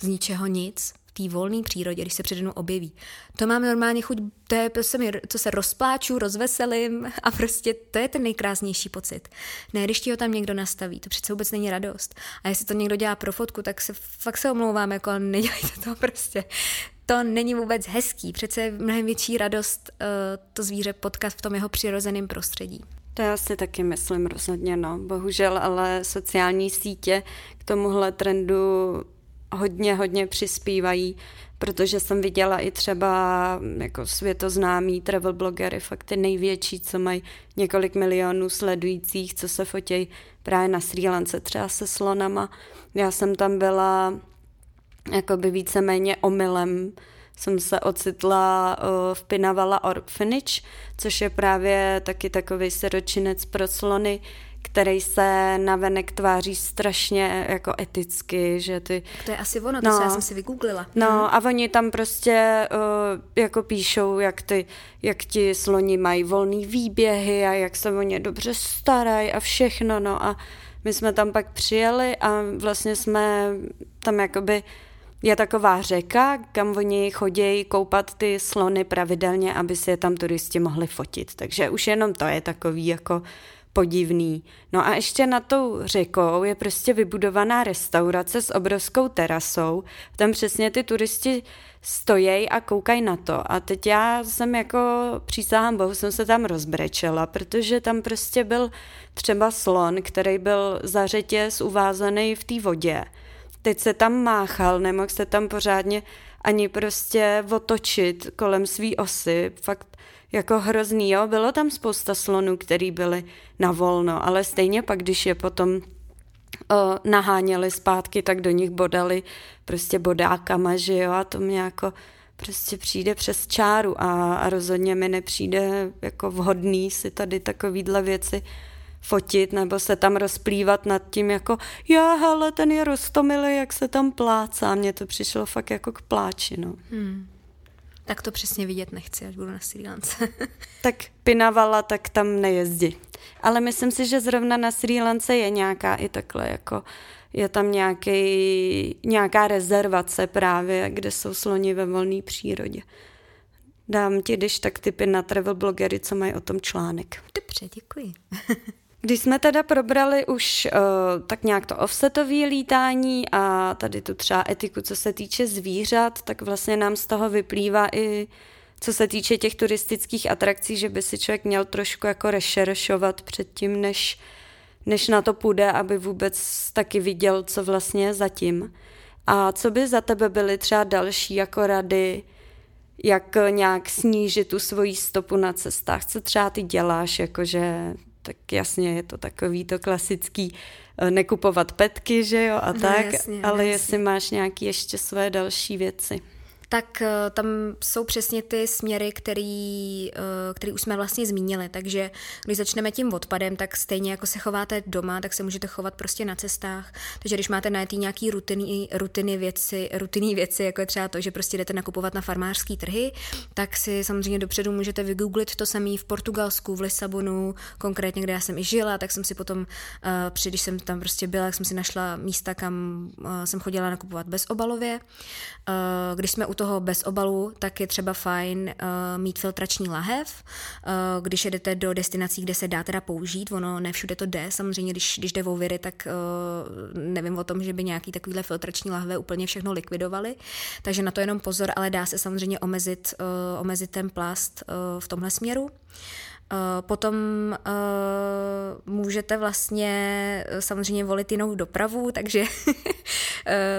z ničeho nic, v té volné přírodě, když se přede mnou objeví. To mám normálně chuť, to je prostě mi, to se rozpláču, rozveselím *laughs* a prostě to je ten nejkrásnější pocit. Ne, když ti ho tam někdo nastaví, to přece vůbec není radost. A jestli to někdo dělá pro fotku, tak se fakt se omlouvám, jako nedělejte to *laughs* prostě to není vůbec hezký. Přece je mnohem větší radost uh, to zvíře potkat v tom jeho přirozeném prostředí. To já si taky myslím rozhodně, no. Bohužel, ale sociální sítě k tomuhle trendu hodně, hodně přispívají, protože jsem viděla i třeba jako světoznámý travel blogery, fakt ty největší, co mají několik milionů sledujících, co se fotějí právě na Sri Lance, třeba se slonama. Já jsem tam byla jakoby víceméně omylem, jsem se ocitla v Pinavala Orphanage, což je právě taky takový seročinec pro slony, který se navenek tváří strašně jako eticky, že ty... To je asi ono, to no, se já jsem si vygooglila. No hmm. a oni tam prostě uh, jako píšou, jak ty, jak ti sloni mají volný výběhy a jak se o ně dobře starají a všechno, no a my jsme tam pak přijeli a vlastně jsme tam jakoby je taková řeka, kam oni chodí koupat ty slony pravidelně, aby si je tam turisti mohli fotit. Takže už jenom to je takový jako podivný. No a ještě nad tou řekou je prostě vybudovaná restaurace s obrovskou terasou. Tam přesně ty turisti stojí a koukají na to. A teď já jsem jako, přísahám bohu, jsem se tam rozbrečela, protože tam prostě byl třeba slon, který byl za řetěz uvázaný v té vodě. Teď se tam máchal, nemohl se tam pořádně ani prostě otočit kolem svý osy. Fakt jako hrozný, jo. Bylo tam spousta slonů, který byly na volno, ale stejně pak, když je potom o, naháněli zpátky, tak do nich bodali prostě bodákama, že jo, a to mě jako prostě přijde přes čáru a, a rozhodně mi nepřijde jako vhodný si tady takovýhle věci fotit nebo se tam rozplývat nad tím jako já, hele, ten je rostomilý, jak se tam plácá. Mně to přišlo fakt jako k pláči, no. Hmm. Tak to přesně vidět nechci, až budu na Sri Lance. *laughs* tak Pinavala, tak tam nejezdí. Ale myslím si, že zrovna na Sri Lance je nějaká i takhle jako je tam nějaký, nějaká rezervace právě, kde jsou sloni ve volné přírodě. Dám ti, když tak typy na travel blogery, co mají o tom článek. Dobře, děkuji. *laughs* Když jsme teda probrali už uh, tak nějak to offsetové lítání a tady tu třeba etiku, co se týče zvířat, tak vlastně nám z toho vyplývá i co se týče těch turistických atrakcí, že by si člověk měl trošku jako rešeršovat předtím, než, než na to půjde, aby vůbec taky viděl, co vlastně je zatím. A co by za tebe byly třeba další jako rady, jak nějak snížit tu svoji stopu na cestách? Co třeba ty děláš, jakože tak jasně je to takový to klasický eh, nekupovat petky, že jo, a no, tak, jasně, ale jasně. jestli máš nějaké ještě své další věci tak eh, tam jsou přesně ty směry, který, eh, který už jsme vlastně zmínili. Takže když začneme tím odpadem, tak stejně jako se chováte doma, tak se můžete chovat prostě na cestách. Takže když máte najetý nějaký rutiny, rutiny věci, rutinní věci, jako je třeba to, že prostě jdete nakupovat na farmářský trhy, tak si samozřejmě dopředu můžete vygooglit to samé v Portugalsku, v Lisabonu, konkrétně, kde já jsem i žila, tak jsem si potom, eh, při, když jsem tam prostě byla, tak jsem si našla místa, kam jsem chodila nakupovat bezobalově. Když jsme u toho bez obalu, tak je třeba fajn uh, mít filtrační lahev, uh, když jedete do destinací, kde se dá teda použít, ono ne všude to jde, samozřejmě když, když jde o viry, tak uh, nevím o tom, že by nějaký takovýhle filtrační lahve úplně všechno likvidovali, takže na to jenom pozor, ale dá se samozřejmě omezit, uh, omezit ten plast uh, v tomhle směru. Eh, potom uh, můžete vlastně eh, samozřejmě volit jinou dopravu, *laughs* takže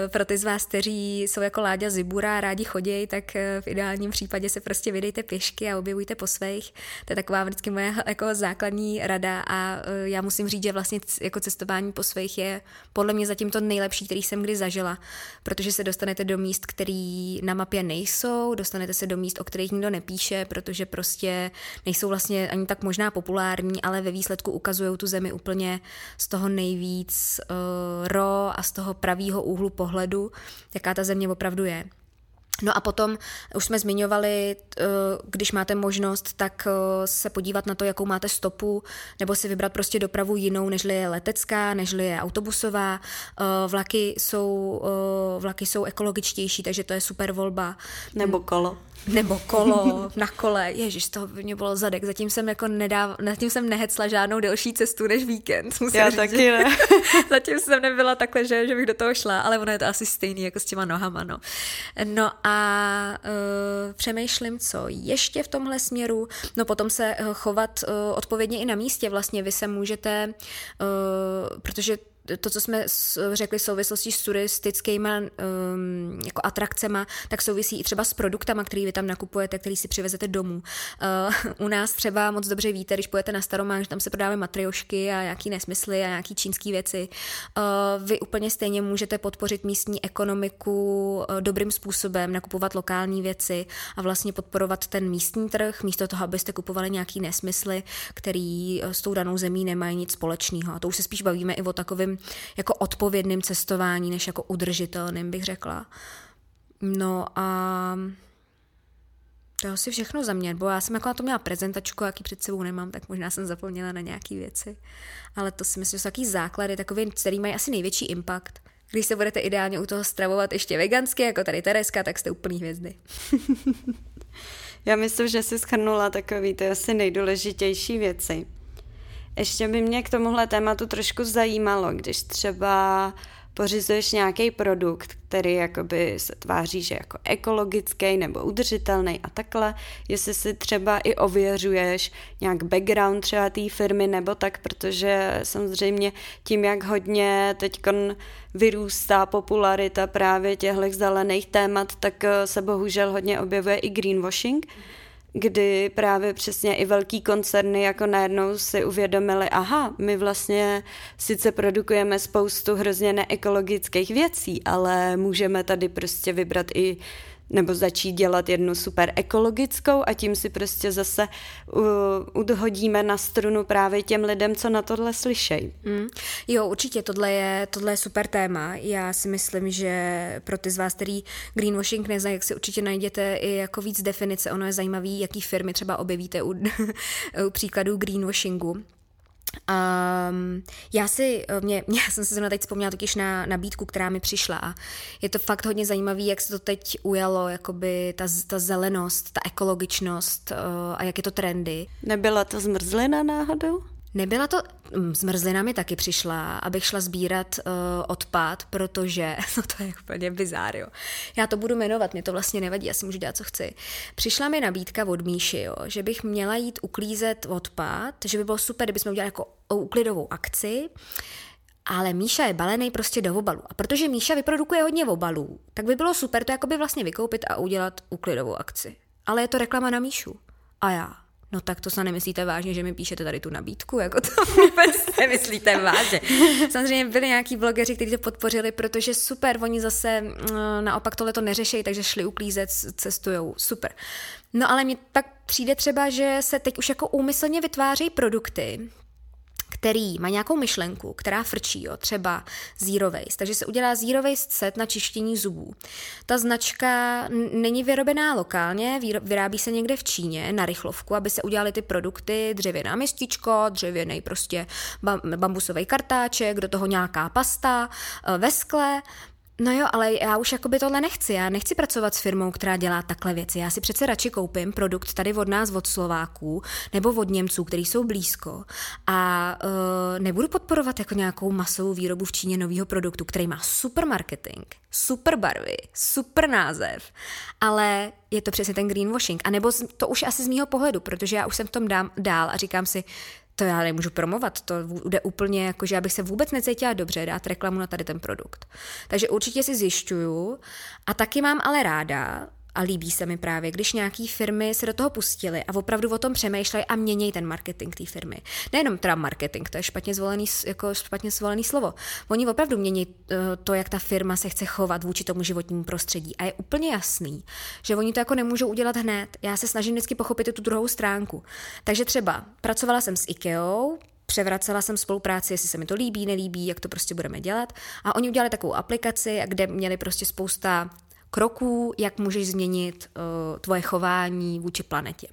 pro ty z vás, kteří jsou jako Láďa Zibura a rádi chodí, tak v ideálním případě se prostě vydejte pěšky a objevujte po svých. To je taková vždycky moje *laughs* jako základní rada a já musím říct, že vlastně jako cestování po svých je podle mě zatím to nejlepší, který jsem kdy zažila, protože se dostanete do míst, který na mapě nejsou, dostanete se do míst, o kterých nikdo nepíše, protože prostě nejsou vlastně ani tak možná populární, ale ve výsledku ukazují tu zemi úplně z toho nejvíc uh, ro a z toho pravýho úhlu pohledu, jaká ta země opravdu je. No a potom už jsme zmiňovali, eh, když máte možnost, tak eh, se podívat na to, jakou máte stopu, nebo si vybrat prostě dopravu jinou, nežli je letecká, nežli je autobusová. Vlaky jsou, vlaky jsou ekologičtější, takže to je super volba. Nebo kolo nebo kolo *laughs* na kole. Ježíš, to by mě bylo zadek. Zatím jsem jako nedáv... zatím jsem nehecla žádnou delší cestu než víkend. Musím Já říct, taky ne. *laughs* zatím jsem nebyla takhle, že, že bych do toho šla, ale ono je to asi stejný jako s těma nohama, no. No a uh, přemýšlím, co ještě v tomhle směru. No potom se chovat uh, odpovědně i na místě. Vlastně vy se můžete, uh, protože to, co jsme řekli v souvislosti s turistickými um, jako atrakcema, tak souvisí i třeba s produktama, který vy tam nakupujete, který si přivezete domů. Uh, *laughs* u nás třeba moc dobře víte, když pojete na Staromák, že tam se prodávají matriošky a nějaký nesmysly a nějaký čínské věci. Uh, vy úplně stejně můžete podpořit místní ekonomiku uh, dobrým způsobem, nakupovat lokální věci a vlastně podporovat ten místní trh, místo toho, abyste kupovali nějaký nesmysly, který s tou danou zemí nemají nic společného. A to už se spíš bavíme i o takovém jako odpovědným cestování, než jako udržitelným, bych řekla. No a to asi všechno za mě, bo já jsem jako na to měla prezentačku, jaký před sebou nemám, tak možná jsem zapomněla na nějaké věci. Ale to si myslím, že jsou takový základy, takový, který mají asi největší impact. Když se budete ideálně u toho stravovat ještě vegansky, jako tady Tereska, tak jste úplný hvězdy. *laughs* já myslím, že jsi schrnula takový ty asi nejdůležitější věci. Ještě by mě k tomuhle tématu trošku zajímalo, když třeba pořizuješ nějaký produkt, který jakoby se tváří, že jako ekologický nebo udržitelný a takhle, jestli si třeba i ověřuješ nějak background třeba té firmy nebo tak, protože samozřejmě tím, jak hodně teď vyrůstá popularita právě těchto zelených témat, tak se bohužel hodně objevuje i greenwashing. Mm kdy právě přesně i velký koncerny jako najednou si uvědomili, aha, my vlastně sice produkujeme spoustu hrozně neekologických věcí, ale můžeme tady prostě vybrat i nebo začít dělat jednu super ekologickou a tím si prostě zase uh, udhodíme na strunu právě těm lidem, co na tohle slyšejí. Mm. Jo, určitě, tohle je, tohle je super téma. Já si myslím, že pro ty z vás, který greenwashing neznají, jak si určitě najděte i jako víc definice. Ono je zajímavý, jaký firmy třeba objevíte u, *laughs* u příkladů greenwashingu. Um, já si, eh, mě, *laughs* já jsem si zrovna teď vzpomněla totiž na nabídku, která mi přišla a je to fakt hodně zajímavé, jak se to teď ujalo, jakoby ta, ta zelenost, ta ekologičnost uh, a jak je to trendy. Nebyla to zmrzlina náhodou? Nebyla to, mm, zmrzlina mi taky přišla, abych šla sbírat uh, odpad, protože, *laughs* no to je úplně bizár, jo. Já to budu jmenovat, mě to vlastně nevadí, já si můžu dělat, co chci. Přišla mi nabídka od Míši, jo, že bych měla jít uklízet odpad, že by bylo super, kdybychom udělali jako uklidovou akci, ale Míša je balený prostě do obalu. A protože Míša vyprodukuje hodně obalů, tak by bylo super to jakoby vlastně vykoupit a udělat uklidovou akci. Ale je to reklama na Míšu. A já, No tak to se nemyslíte vážně, že mi píšete tady tu nabídku, jako to *laughs* vůbec nemyslíte vážně. Samozřejmě byli nějaký blogeři, kteří to podpořili, protože super, oni zase mm, naopak tohle to neřeší, takže šli uklízet, cestujou, super. No ale mně tak přijde třeba, že se teď už jako úmyslně vytvářejí produkty, který má nějakou myšlenku, která frčí, jo, třeba Zero Waste, takže se udělá Zero Waste set na čištění zubů. Ta značka není vyrobená lokálně, vyrábí se někde v Číně na rychlovku, aby se udělaly ty produkty, dřevěná mističko, dřevěný prostě bambusový kartáček, do toho nějaká pasta e, ve skle, No jo, ale já už jakoby tohle nechci. Já nechci pracovat s firmou, která dělá takhle věci. Já si přece radši koupím produkt tady od nás, od Slováků, nebo od Němců, který jsou blízko. A uh, nebudu podporovat jako nějakou masovou výrobu v Číně nového produktu, který má super marketing, super barvy, super název, ale je to přesně ten greenwashing. A nebo to už asi z mýho pohledu, protože já už jsem v tom dám dál a říkám si, to já nemůžu promovat, to jde úplně jako, že abych se vůbec necítila dobře dát reklamu na tady ten produkt. Takže určitě si zjišťuju a taky mám ale ráda, a líbí se mi právě, když nějaký firmy se do toho pustily a opravdu o tom přemýšlejí a mění ten marketing té firmy. Nejenom teda marketing, to je špatně zvolený, jako špatně zvolený slovo. Oni opravdu mění eh, to, jak ta firma se chce chovat vůči tomu životnímu prostředí. A je úplně jasný, že oni to jako nemůžou udělat hned. Já se snažím vždycky pochopit tu druhou stránku. Takže třeba pracovala jsem s IKEA, převracela jsem spolupráci, jestli se mi to líbí, nelíbí, jak to prostě budeme dělat. A oni udělali takovou aplikaci, kde měli prostě spousta kroků, jak můžeš změnit uh, tvoje chování vůči planetě.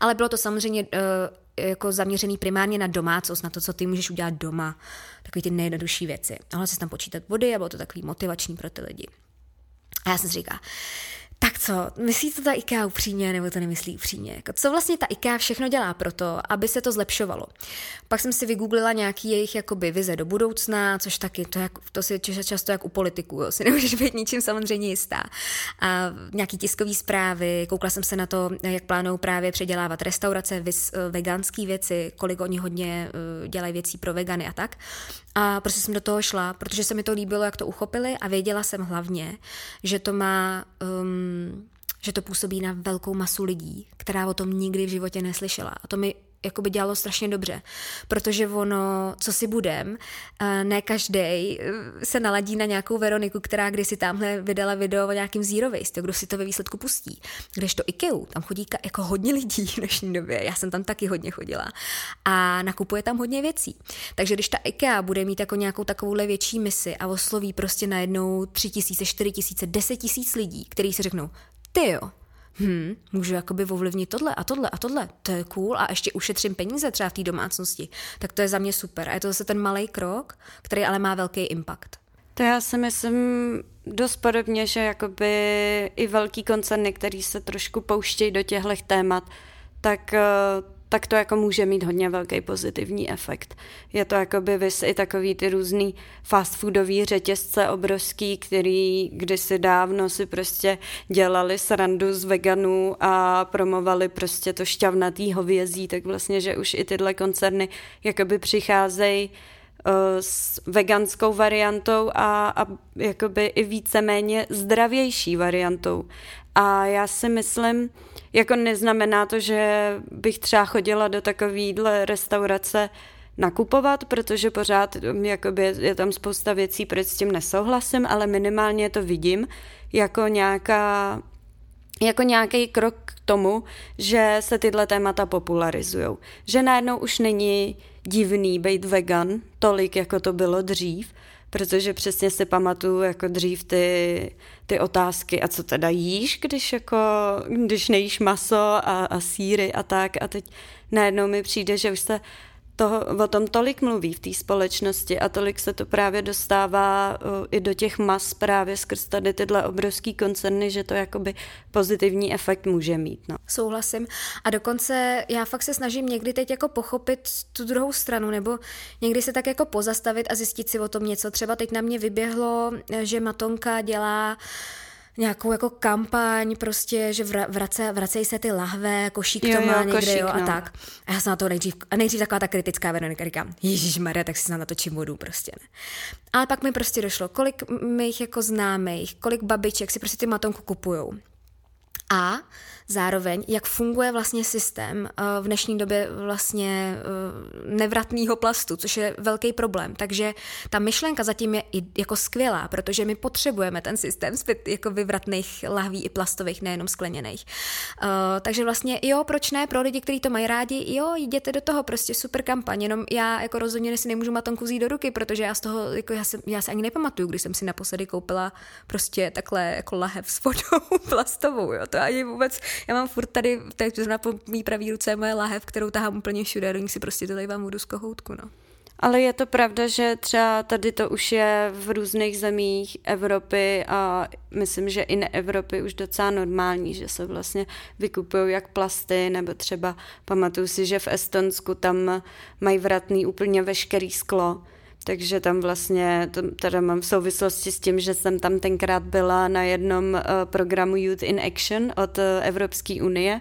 Ale bylo to samozřejmě uh, jako zaměřený primárně na domácnost, na to, co ty můžeš udělat doma, takové ty nejjednodušší věci. Mohla se tam počítat body a bylo to takový motivační pro ty lidi. A já jsem si říkala, tak co, myslí to ta IKEA upřímně, nebo to nemyslí upřímně? Jako, co vlastně ta IKEA všechno dělá pro to, aby se to zlepšovalo? Pak jsem si vygooglila nějaký jejich jakoby vize do budoucna, což taky, to, jak, to si často jak u politiků, jo, si *laughs* nemůžeš být ničím samozřejmě jistá. A nějaký tiskový zprávy, koukla jsem se na to, jak plánují právě předělávat restaurace, vys, eh, veganské věci, kolik oni hodně uh, dělají věcí pro vegany a tak. A prostě jsem do toho šla, protože se mi to líbilo, jak to uchopili a věděla jsem hlavně, že to má... Um, že to působí na velkou masu lidí, která o tom nikdy v životě neslyšela. A to mi jako by dělalo strašně dobře, protože ono, co si budem, eh, ne každý eh, se naladí na nějakou Veroniku, která kdysi tamhle vydala video o nějakým zero waste, kdo si to ve výsledku pustí. Když to IKEA, tam chodí jako hodně lidí v dnešní době, já jsem tam taky hodně chodila a nakupuje tam hodně věcí. Takže když ta IKEA bude mít jako nějakou takovouhle větší misi a osloví prostě najednou tři tisíce, čtyři tisíce, deset tisíc lidí, kteří si řeknou, ty jo, hm, můžu jakoby ovlivnit tohle a tohle a tohle, to je cool a ještě ušetřím peníze třeba v té domácnosti, tak to je za mě super. A je to zase ten malý krok, který ale má velký impact. To já si myslím dost podobně, že jakoby i velký koncerny, který se trošku pouštějí do těchto témat, tak eh, tak to jako může mít hodně velký pozitivní efekt. Je to jako by vys i takový ty různý fast foodový řetězce obrovský, který kdysi dávno si prostě dělali srandu z veganů a promovali prostě to šťavnatý hovězí, tak vlastně, že už i tyhle koncerny jakoby přicházejí uh, s veganskou variantou a, a jakoby i víceméně zdravější variantou. A já si myslím, jako neznamená to, že bych třeba chodila do takovýhle restaurace nakupovat, protože pořád um, jakoby, je tam spousta věcí, proč s tím nesouhlasím, ale minimálně to vidím jako nějaká jako nějaký krok k tomu, že se tyhle témata popularizují. Že najednou už není divný být vegan tolik, jako to bylo dřív, protože přesně si pamatuju jako dřív ty, ty otázky, a co teda jíš, když, jako, když nejíš maso a, a síry a tak. A teď najednou mi přijde, že už se toho, o tom tolik mluví v té společnosti a tolik se to právě dostává uh, i do těch mas právě skrz tady tyhle obrovský koncerny, že to jakoby pozitivní efekt může mít. No. Souhlasím a dokonce já fakt se snažím někdy teď jako pochopit tu druhou stranu nebo někdy se tak jako pozastavit a zjistit si o tom něco. Třeba teď na mě vyběhlo, že Matonka dělá uh, nějakou jako kampaň, prostě, že vrace, vracejí se ty lahve, košík jo, to má jo, někde, košík, jo, a no. tak. A já jsem na to nejdřív, a nejdřív taková ta kritická Veronika, říkám, Ježíš Maria, tak si na to čím vodu, prostě ne. Ale pak mi prostě došlo, kolik mých jako známých, kolik babiček si prostě ty matonku kupujou. A zároveň, jak funguje vlastně systém eh, v dnešní době vlastně eh, nevratného plastu, což je velký problém. Takže ta myšlenka zatím je i jako skvělá, protože my potřebujeme ten systém zpět jako vyvratných lahví i plastových, nejenom skleněných. Uh, takže vlastně jo, proč ne, pro lidi, kteří to mají rádi, jo, jděte do toho, prostě super kampaň, jenom já jako rozhodně si nemůžu matonku vzít do ruky, protože já z toho, jako já, se, já se ani nepamatuju, když jsem si naposledy koupila prostě takhle jako lahev s vodou *laughs* plastovou, jo, to ani vůbec já mám furt tady, teď zrovna po mý pravý ruce moje lahev, kterou tahám úplně všude, do ní si prostě vám vodu z kohoutku, no. Ale je to pravda, že třeba tady to už je v různých zemích Evropy a myslím, že i ne Evropy už docela normální, že se vlastně vykupují jak plasty, nebo třeba pamatuju si, že v Estonsku tam mají vratný úplně veškerý sklo, takže tam vlastně, teda mám v souvislosti s tím, že jsem tam tenkrát byla na jednom uh, programu Youth in Action od uh, Evropské unie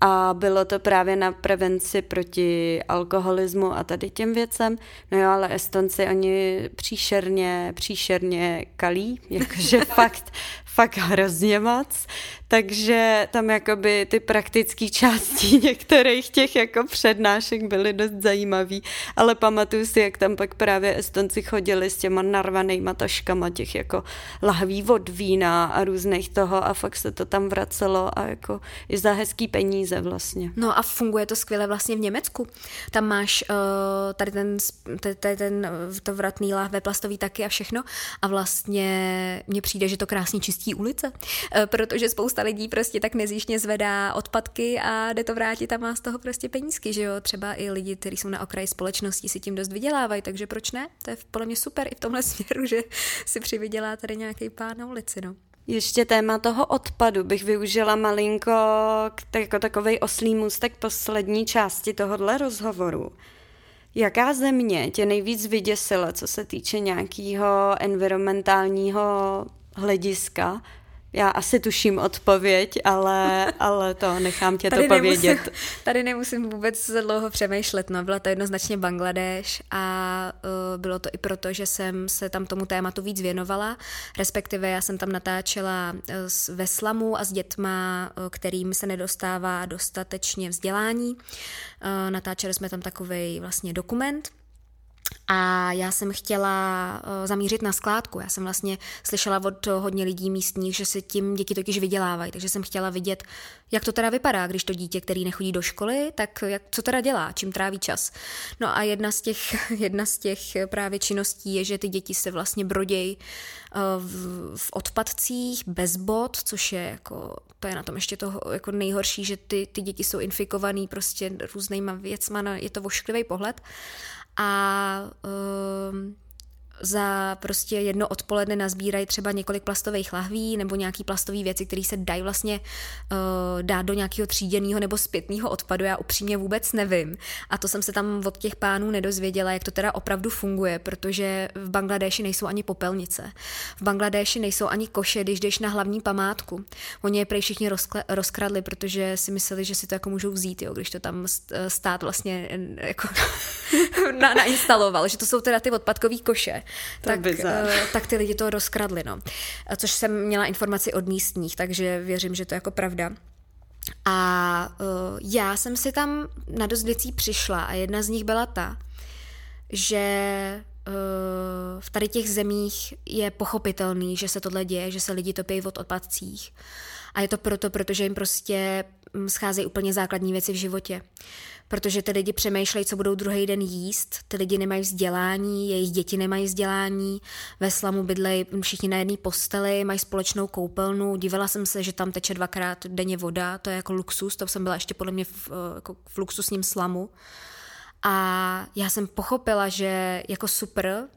a bylo to právě na prevenci proti alkoholismu a tady těm věcem. No jo, ale Estonci, oni příšerně, příšerně kalí, jakože *laughs* fakt, fakt hrozně moc, takže tam jakoby ty praktické části *laughs* některých těch jako přednášek byly dost zajímavý, ale pamatuju si, jak tam pak právě Estonci chodili s těma narvanýma taškama těch jako lahví od vína a různých toho a fakt se to tam vracelo a jako i za hezký peníze vlastně. No a funguje to skvěle vlastně v Německu. Tam máš uh, tady ten, tady ten to vratný lahve plastový taky a všechno a vlastně mně přijde, že to krásně čistí ulice, uh, protože spousta lidí prostě tak nezjištně zvedá odpadky a jde to vrátit a má z toho prostě penízky, že jo. Třeba i lidi, kteří jsou na okraji společnosti, si tím dost vydělávají, takže proč ne? To je podle mě super i v tomhle *laughs* směru, že si přivydělá tady nějaký pán na ulici, no. Ještě téma toho odpadu bych využila malinko jako takový oslý můstek poslední části tohohle rozhovoru. Jaká země tě nejvíc vyděsila, co se týče nějakého environmentálního hlediska Já asi tuším odpověď, ale, ale to nechám tě tady to povědět. Nemusím, tady nemusím vůbec dlouho přemýšlet, no byla to jednoznačně Bangladeš a uh, bylo to i proto, že jsem se tam tomu tématu víc věnovala, respektive já jsem tam natáčela uh, ve slamu a s dětma, uh, kterým se nedostává dostatečně vzdělání. Uh, natáčeli jsme tam takový vlastně dokument, a já jsem chtěla uh, zamířit na skládku. Já jsem vlastně slyšela od hodně lidí místních, že si tím děti totiž vydělávají, takže jsem chtěla vidět, jak to teda vypadá, když to dítě, který nechodí do školy, tak jak, co teda dělá, čím tráví čas. No a jedna z těch, *laughs* jedna z těch právě činností je, že ty děti se vlastně brodějí uh, v, v odpadcích bez bod, což je jako, to je na tom ještě toho jako nejhorší, že ty, ty děti jsou infikovaný prostě různýma věcma, je to vošklivý pohled a um, za prostě jedno odpoledne nazbírají třeba několik plastových lahví nebo nějaký plastový věci, které se dají vlastně uh, dát do nějakého tříděného nebo zpětného odpadu. Já upřímně vůbec nevím. A to jsem se tam od těch pánů nedozvěděla, jak to teda opravdu funguje, protože v Bangladeši nejsou ani popelnice. V Bangladeši nejsou ani koše, když jdeš na hlavní památku. Oni je prej všichni rozkle- rozkradli, protože si mysleli, že si to jako můžou vzít, jo, když to tam stát vlastně jako *laughs* na- nainstaloval, že to jsou teda ty odpadkové koše tak, uh, tak ty lidi to rozkradli, no. Což jsem měla informaci od místních, takže věřím, že to je jako pravda. A uh, já jsem si tam na dost věcí přišla a jedna z nich byla ta, že uh, v tady těch zemích je pochopitelný, že se tohle děje, že se lidi topí v odpadcích. A je to proto, protože jim prostě mm, scházejí úplně základní věci v životě. Protože ty lidi přemýšlejí, co budou druhý den jíst, ty lidi nemají vzdělání, jejich děti nemají vzdělání, ve slamu bydlejí všichni na jedné posteli, mají společnou koupelnu, dívala jsem se, že tam teče dvakrát denně voda, to je jako luxus, to jsem byla ještě podle mě v, eh, jako v luxusním slamu. A já jsem pochopila, že jako super,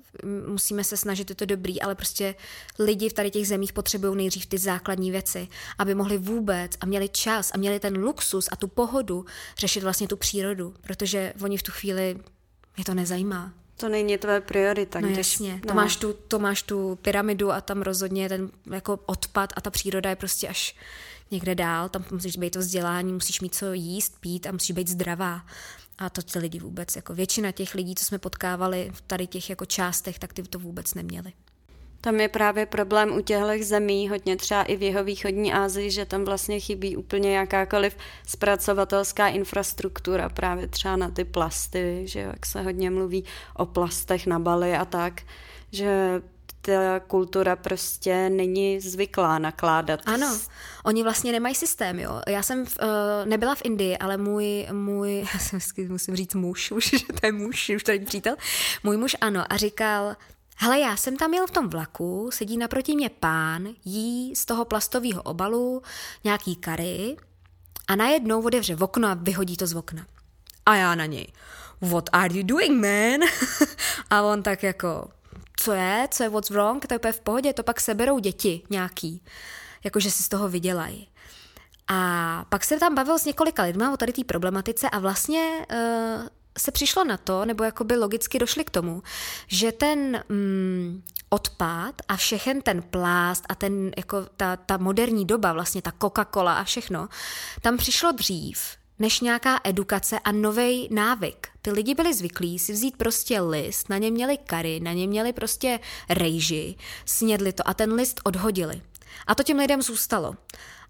musíme se snažit, je to dobrý, ale prostě lidi v tady těch zemích potřebují nejdřív ty základní věci, aby mohli vůbec a měli čas a měli ten luxus a tu pohodu řešit vlastně tu přírodu, protože oni v tu chvíli je to nezajímá. To není tvoje priorita. No když, jasně, no. To, máš tu, to máš tu pyramidu a tam rozhodně ten jako odpad a ta příroda je prostě až někde dál, tam musíš být to vzdělání, musíš mít co jíst, pít a musíš být zdravá. A to ty lidi vůbec, jako většina těch lidí, co jsme potkávali v tady těch jako částech, tak ty to vůbec neměli. Tam je právě problém u těchto zemí, hodně třeba i v jeho východní Asii, že tam vlastně chybí úplně jakákoliv zpracovatelská infrastruktura, právě třeba na ty plasty, že jak se hodně mluví o plastech na Bali a tak, že ta kultura prostě není zvyklá nakládat. Ano, oni vlastně nemají systém, jo. Já jsem v, uh, nebyla v Indii, ale můj, můj, *laughs* já jsem musím říct muž, už, *laughs* že to je muž, už to přítel, můj muž ano a říkal, Hele, já jsem tam jel v tom vlaku, sedí naproti mě pán, jí z toho plastového obalu nějaký kary a najednou otevře v okno a vyhodí to z okna. A já na něj, what are you doing, man? *laughs* a on tak jako, co je, co je what's wrong, to je úplně v pohodě, to pak seberou děti nějaký, jakože si z toho vydělají. A pak se tam bavil s několika lidmi o tady té problematice a vlastně uh, se přišlo na to, nebo jakoby logicky došli k tomu, že ten mm, odpad a všechen ten plást a ten, jako ta, ta moderní doba, vlastně ta Coca-Cola a všechno, tam přišlo dřív, než nějaká edukace a nový návyk. Ty lidi byli zvyklí si vzít prostě list, na něm měli kary, na něm měli prostě rejži, snědli to a ten list odhodili. A to těm lidem zůstalo.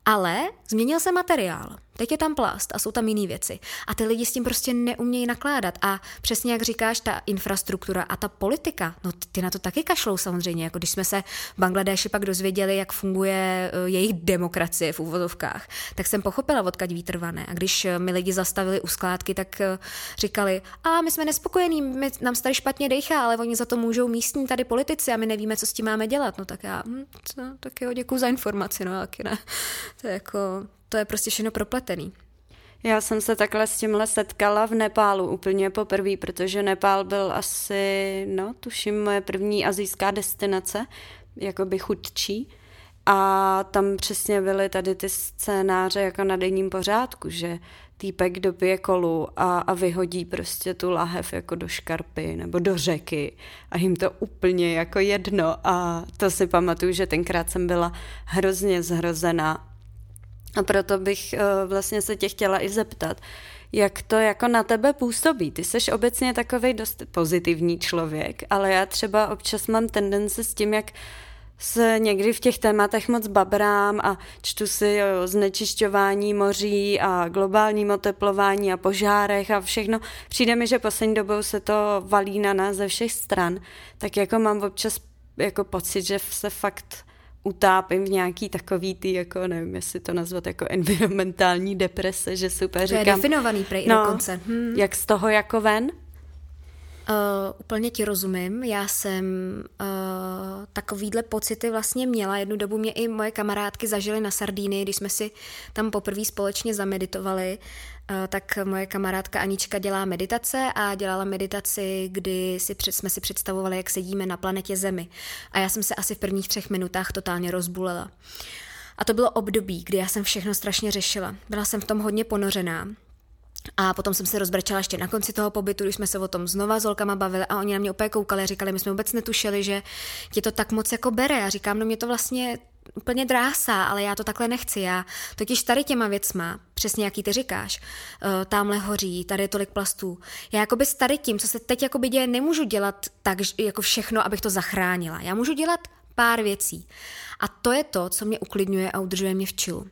Ale změnil se materiál. Teď je tam plast a jsou tam jiné věci. A ty lidi s tím prostě neumějí nakládat. A přesně jak říkáš, ta infrastruktura a ta politika, no ty na to taky kašlou samozřejmě. Jako když jsme se v Bangladeši pak dozvěděli, jak funguje eh, jejich demokracie v úvodovkách, tak jsem pochopila, odkaď výtrvané. A když eh, mi lidi zastavili u skládky, tak eh, říkali, a my jsme nespokojení, my, nám tady špatně dejchá, ale oni za to můžou místní tady politici a my nevíme, co s tím máme dělat. No tak já, hm, tak jo, děkuji za informaci, no taky ne. To je jako, to je prostě všechno propletený. Já jsem se takhle s tímhle setkala v Nepálu úplně poprvé, protože Nepál byl asi, no, tuším, moje první azijská destinace, jakoby chudčí. A tam přesně byly tady ty scénáře jako na denním pořádku, že týpek dopije kolu a, a vyhodí prostě tu lahev jako do škarpy nebo do řeky a jim to úplně jako jedno a to si pamatuju, že tenkrát jsem byla hrozně zhrozená a proto bych uh, vlastně se tě chtěla i zeptat, jak to jako na tebe působí. Ty jsi obecně takový dost pozitivní člověk, ale já třeba občas mám tendenci s tím, jak se někdy v těch tématech moc babrám a čtu si o znečišťování moří a globálním oteplování a požárech a všechno. Přijde mi, že poslední dobou se to valí na nás ze všech stran, tak jako mám občas jako pocit, že se fakt utápím v nějaký takový ty, jako nevím, jestli to nazvat jako environmentální deprese, že super říkám. To je definovaný prej no, dokonce. Hmm. Jak z toho jako ven? Uh, úplně ti rozumím. Já jsem uh, takovýhle pocity vlastně měla. Jednu dobu mě i moje kamarádky zažily na Sardíny, když jsme si tam poprvé společně zameditovali. Uh, tak moje kamarádka Anička dělá meditace a dělala meditaci, kdy si před, jsme si představovali, jak sedíme na planetě Zemi. A já jsem se asi v prvních třech minutách totálně rozbulela. A to bylo období, kdy já jsem všechno strašně řešila. Byla jsem v tom hodně ponořená. A potom jsem se rozbrečela ještě na konci toho pobytu, když jsme se o tom znova s holkama bavili a oni na mě úplně koukali říkali, my jsme vůbec netušili, že tě to tak moc jako bere. A říkám, no mě to vlastně úplně drásá, ale já to takhle nechci. Já totiž tady těma věcma, přesně jaký ty říkáš, uh, tamhle hoří, tady je tolik plastů. Já jakoby s tady tím, co se teď jakoby děje, nemůžu dělat tak jako všechno, abych to zachránila. Já můžu dělat pár věcí. A to je to, co mě uklidňuje a udržuje mě v čilu.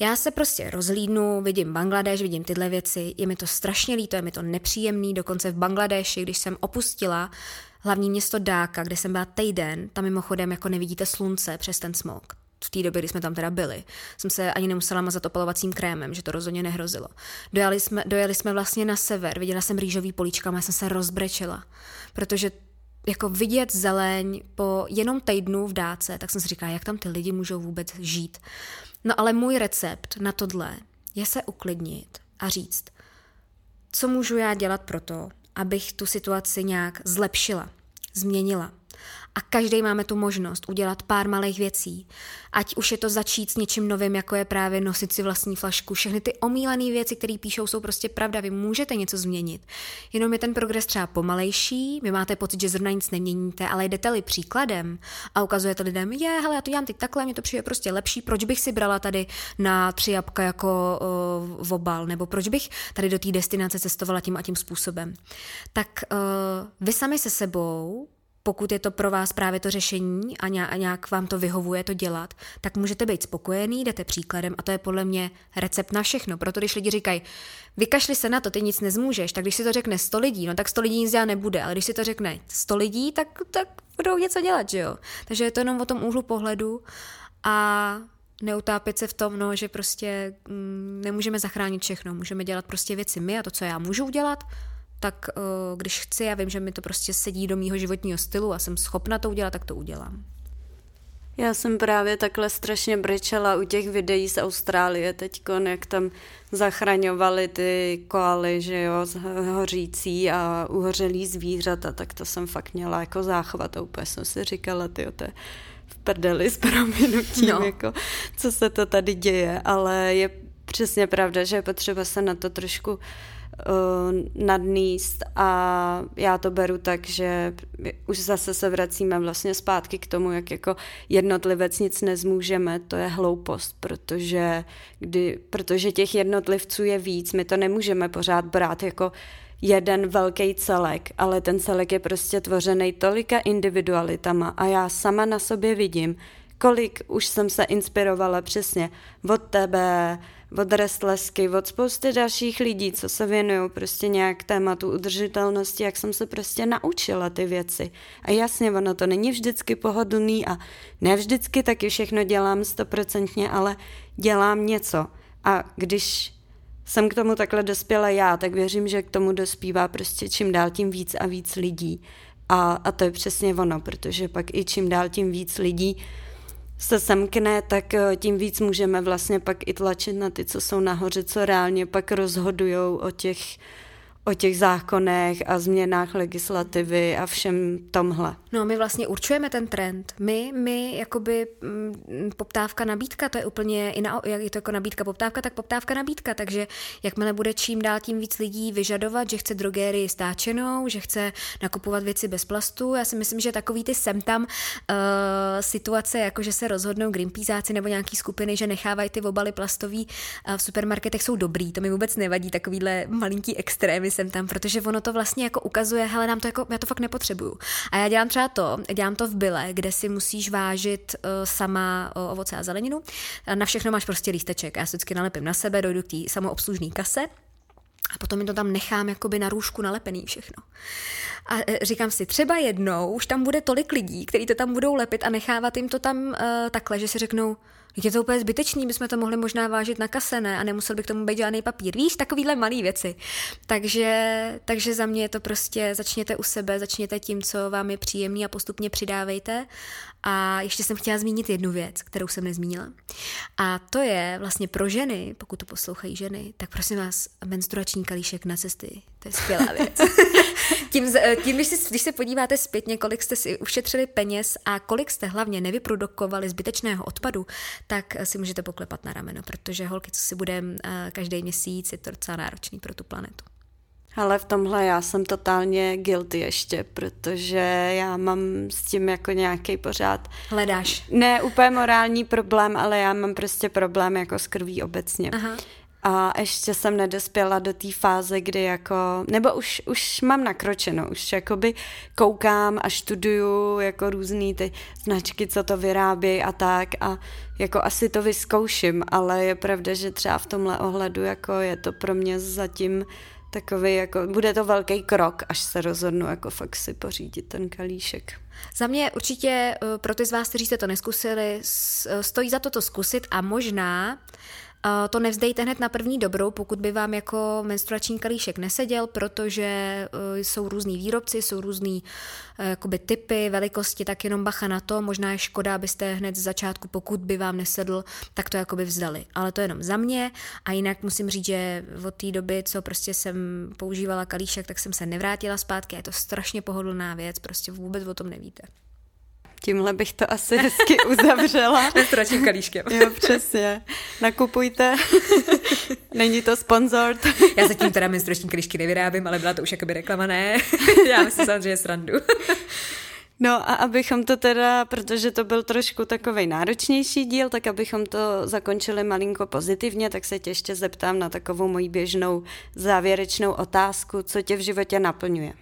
Já se prostě rozhlídnu, vidím Bangladeš, vidím tyhle věci, je mi to strašně líto, je mi to nepříjemný, dokonce v Bangladeši, když jsem opustila hlavní město Dáka, kde jsem byla týden, tam mimochodem jako nevidíte slunce přes ten smog. V té době, kdy jsme tam teda byli, jsem se ani nemusela mazat opalovacím krémem, že to rozhodně nehrozilo. Dojeli jsme, dojeli jsme vlastně na sever, viděla jsem rýžový políčka, a já jsem se rozbrečela, protože jako vidět zeleň po jenom týdnu v dáce, tak jsem si říkala, jak tam ty lidi můžou vůbec žít. No ale můj recept na tohle je se uklidnit a říct, co můžu já dělat pro to, abych tu situaci nějak zlepšila, změnila a každý máme tu možnost udělat pár malých věcí. Ať už je to začít s něčím novým, jako je právě nosit si vlastní flašku. Všechny ty omílané věci, které píšou, jsou prostě pravda. Vy můžete něco změnit. Jenom je ten progres třeba pomalejší, vy máte pocit, že zrovna nic neměníte, ale jdete-li příkladem a ukazujete lidem, je, hele, já to dělám teď takhle, mě to přijde prostě lepší, proč bych si brala tady na tři jabka jako uh, obal, nebo proč bych tady do té destinace cestovala tím a tím způsobem. Tak uh, vy sami se sebou pokud je to pro vás právě to řešení a nějak vám to vyhovuje to dělat, tak můžete být spokojený, jdete příkladem a to je podle mě recept na všechno. Proto když lidi říkají, vykašli se na to, ty nic nezmůžeš, tak když si to řekne 100 lidí, no tak 100 lidí nic dělat nebude, ale když si to řekne 100 lidí, tak, tak budou něco dělat, že jo. Takže je to jenom o tom úhlu pohledu a neutápět se v tom, no, že prostě mm, nemůžeme zachránit všechno, můžeme dělat prostě věci my a to, co já můžu udělat, tak uh, když chci a vím, že mi to prostě sedí do mýho životního stylu a jsem schopna to udělat, tak to udělám. Já jsem právě takhle strašně brečela u těch videí z Austrálie teď, jak tam zachraňovali ty koaly, že jo, hořící a uhořelý zvířata, tak to jsem fakt měla jako záchvat a úplně jsem si říkala, ty to je v prdeli s proměnutím, no. jako, co se to tady děje, ale je přesně pravda, že je potřeba se na to trošku uh, uh, nadníst a já to beru tak, že už zase se vracíme vlastně zpátky k tomu, jak jako jednotlivec nic nezmůžeme, to je hloupost, protože, kdy, protože těch jednotlivců je víc, my to nemůžeme pořád brát jako jeden velký celek, ale ten celek je prostě tvořený tolika individualitama a já sama na sobě vidím, kolik už jsem se inspirovala přesně od tebe, od Restlesky, od spousty dalších lidí, co se věnují prostě nějak tématu udržitelnosti, jak jsem se prostě naučila ty věci. A jasně, ono to není vždycky pohodlný a ne vždycky taky všechno dělám stoprocentně, ale dělám něco. A když jsem k tomu takhle dospěla já, tak věřím, že k tomu dospívá prostě čím dál tím víc a víc lidí. A, a to je přesně ono, protože pak i čím dál tím víc lidí se semkne, tak eh, tím víc můžeme vlastně pak i tlačit na ty, co jsou nahoře, co reálně pak rozhodujou o těch, o těch zákonech a změnách legislativy a všem tomhle. No my vlastně určujeme ten trend. My, my jakoby m, mm, poptávka, nabídka, to je úplně, i na, jak je to jako nabídka, poptávka, tak poptávka, nabídka, takže jakmile bude čím dál tím víc lidí vyžadovat, že chce drogérii stáčenou, že chce nakupovat věci bez plastu, já si myslím, že takový ty sem tam uh, situace, jako že se rozhodnou Greenpeaceáci nebo nějaký skupiny, že nechávají ty obaly plastový uh, v supermarketech, jsou dobrý, to mi vůbec nevadí, takovýhle malinký extrémy jsem tam, protože ono to vlastně jako ukazuje, hele, nám to jako, já to fakt nepotřebuju. A já dělám třeba to, dělám to v byle, kde si musíš vážit uh, sama uh, ovoce a zeleninu. Na všechno máš prostě lísteček. Já se vždycky nalepím na sebe, dojdu k té samoobslužné kase a potom mi to tam nechám jakoby na růžku nalepený všechno. A e, říkám si, třeba jednou už tam bude tolik lidí, kteří to tam budou lepit a nechávat jim to tam uh, takhle, že si řeknou, je to úplně zbytečný, bychom to mohli možná vážit na kase, ne? A nemusel by k tomu být žádný papír. Víš, takovýhle malé věci. Takže, takže za mě je to prostě, začněte u sebe, začněte tím, co vám je příjemný a postupně přidávejte. A ještě jsem chtěla zmínit jednu věc, kterou jsem nezmínila. A to je vlastně pro ženy, pokud to poslouchají ženy, tak prosím vás, menstruační kalíšek na cesty. To je skvělá věc. *laughs* tím, tím když, si, když se podíváte zpětně, kolik jste si ušetřili peněz a kolik jste hlavně nevyprodukovali zbytečného odpadu, tak si můžete poklepat na rameno, protože holky, co si budeme eh, každý měsíc, je to docela náročný pro tu planetu. Ale v tomhle já jsem totálně guilty ještě, protože já mám s tím jako nějaký pořád... Hledáš. Ne úplně morální problém, ale já mám prostě problém jako s krví obecně. Aha. A ještě jsem nedospěla do té fáze, kdy jako, nebo už, už mám nakročeno, už jakoby koukám a študuju jako různý ty značky, co to vyrábějí a tak a jako asi to vyzkouším, ale je pravda, že třeba v tomhle ohledu jako je to pro mě zatím takový jako, bude to velký krok, až se rozhodnu jako fakt si pořídit ten kalíšek. Za mě určitě eh, pro ty z vás, kteří jste to neskusili, eh, stojí za to to zkusit a možná to nevzdejte hned na první dobrou, pokud by vám jako menstruační kalíšek neseděl, protože e, jsou různý výrobci, jsou různý e, jakoby typy, velikosti, tak jenom bacha na to. Možná je škoda, abyste hned z začátku, pokud by vám nesedl, tak to jakoby vzdali. Ale to jenom za mě a jinak musím říct, že od té doby, co prostě jsem používala kalíšek, tak jsem se nevrátila zpátky. Je to strašně pohodlná věc, prostě vůbec o tom nevíte. Tímhle bych to asi hezky *laughs* uzavřela. *laughs* Menstruačním kalíškem. Jo, přesně. Nakupujte. *laughs* Není to sponsored. Já zatím teda menstruační kalíšky nevyrábím, ale byla to už jakoby reklama, ne? Já myslím samozřejmě srandu. No a abychom to teda, protože to byl trošku takový náročnější díl, tak abychom to zakončili malinko pozitivně, tak se tě ještě zeptám na takovou moji běžnou závěrečnou otázku, co tě v životě naplňuje.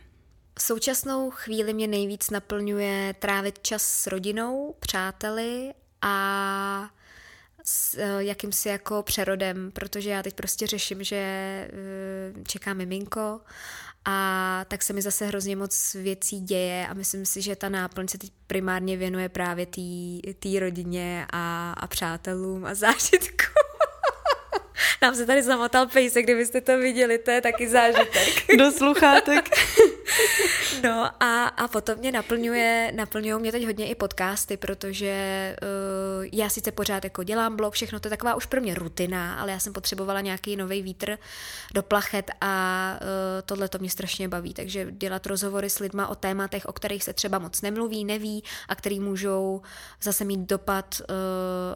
V současnou chvíli mě nejvíc naplňuje trávit čas s rodinou, přáteli a s uh, jakýmsi jako přerodem, protože já teď prostě řeším, že uh, čeká miminko a tak se mi zase hrozně moc věcí děje a myslím si, že ta náplň se teď primárně věnuje právě té rodině a, a přátelům a *laughs* zážitku. *laughs* Nám se tady zamotal pejsek, kdybyste to viděli, to je taky zážitek. *laughs* Do sluchátek. *laughs* No a, a potom mě naplňuje, naplňují mě teď hodně i podcasty, protože uh, já sice pořád jako dělám blog, všechno to je taková už pro mě rutina, ale já jsem potřebovala nějaký nový vítr do plachet a uh, tohle to mě strašně baví, takže dělat rozhovory s lidma o tématech, o kterých se třeba moc nemluví, neví a který můžou zase mít dopad uh,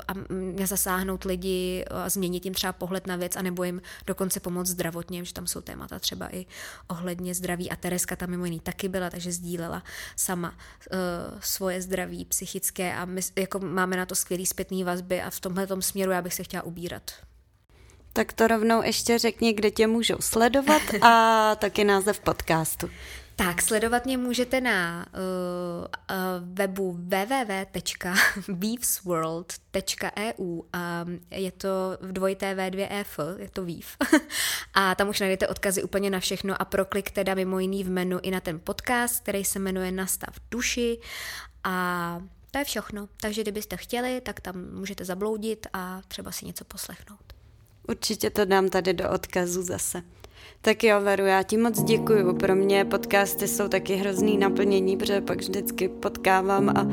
a mě zasáhnout lidi a změnit jim třeba pohled na věc, anebo jim dokonce pomoct zdravotně, že tam jsou témata třeba i ohledně zdraví. A Tereska tam mimo jiný taky byla, takže sdílela sama svoje zdraví psychické a my jako máme na to skvělý zpětný vazby a v tomhle směru já bych se chtěla ubírat. Tak to rovnou ještě řekni, kde tě můžou sledovat *laughs* a taky název podcastu. Tak, sledovat mě můžete na uh, uh, webu www.weavesworld.eu. Um, je to v dvojité V2EF, je to Weave. *laughs* a tam už najdete odkazy úplně na všechno a proklik teda mimo jiný v menu i na ten podcast, který se jmenuje Nastav duši a to je všechno. Takže kdybyste chtěli, tak tam můžete zabloudit a třeba si něco poslechnout. Určitě to dám tady do odkazu zase. Tak jo, Veru, já ti moc děkuju. Pro mě podcasty jsou taky hrozný naplnění, protože pak vždycky potkávám a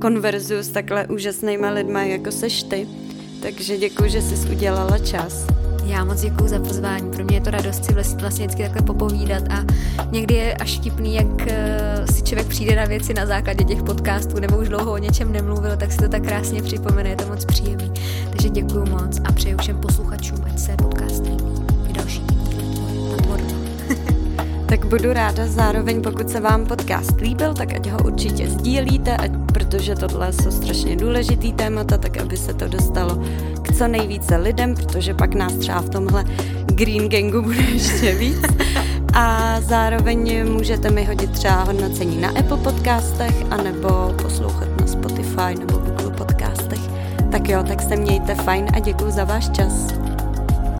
konverzuju s takhle úžasnýma lidma, jako seš ty. Takže děkuji, že jsi udělala čas. Já moc děkuji za pozvání. Pro mě je to radost si vlastně, vlastně vždycky takhle popovídat a někdy je až vtipný, jak eh, si člověk přijde na věci na základě těch podcastů nebo už dlouho o něčem nemluvil, tak si to tak krásně připomene, je to moc příjemný. Takže děkuji moc a přeju všem posluchačům, ať se podcast líbí. Další tak budu ráda zároveň, pokud se vám podcast líbil, tak ať ho určitě sdílíte, ať, protože tohle jsou strašně důležitý témata, tak aby se to dostalo k co nejvíce lidem, protože pak nás třeba v tomhle Green Gangu *laughs* bude ještě víc. A zároveň můžete mi hodit třeba hodnocení na Apple podcastech, anebo poslouchat na Spotify nebo Google podcastech. Tak jo, tak se mějte fajn a děkuji za váš čas.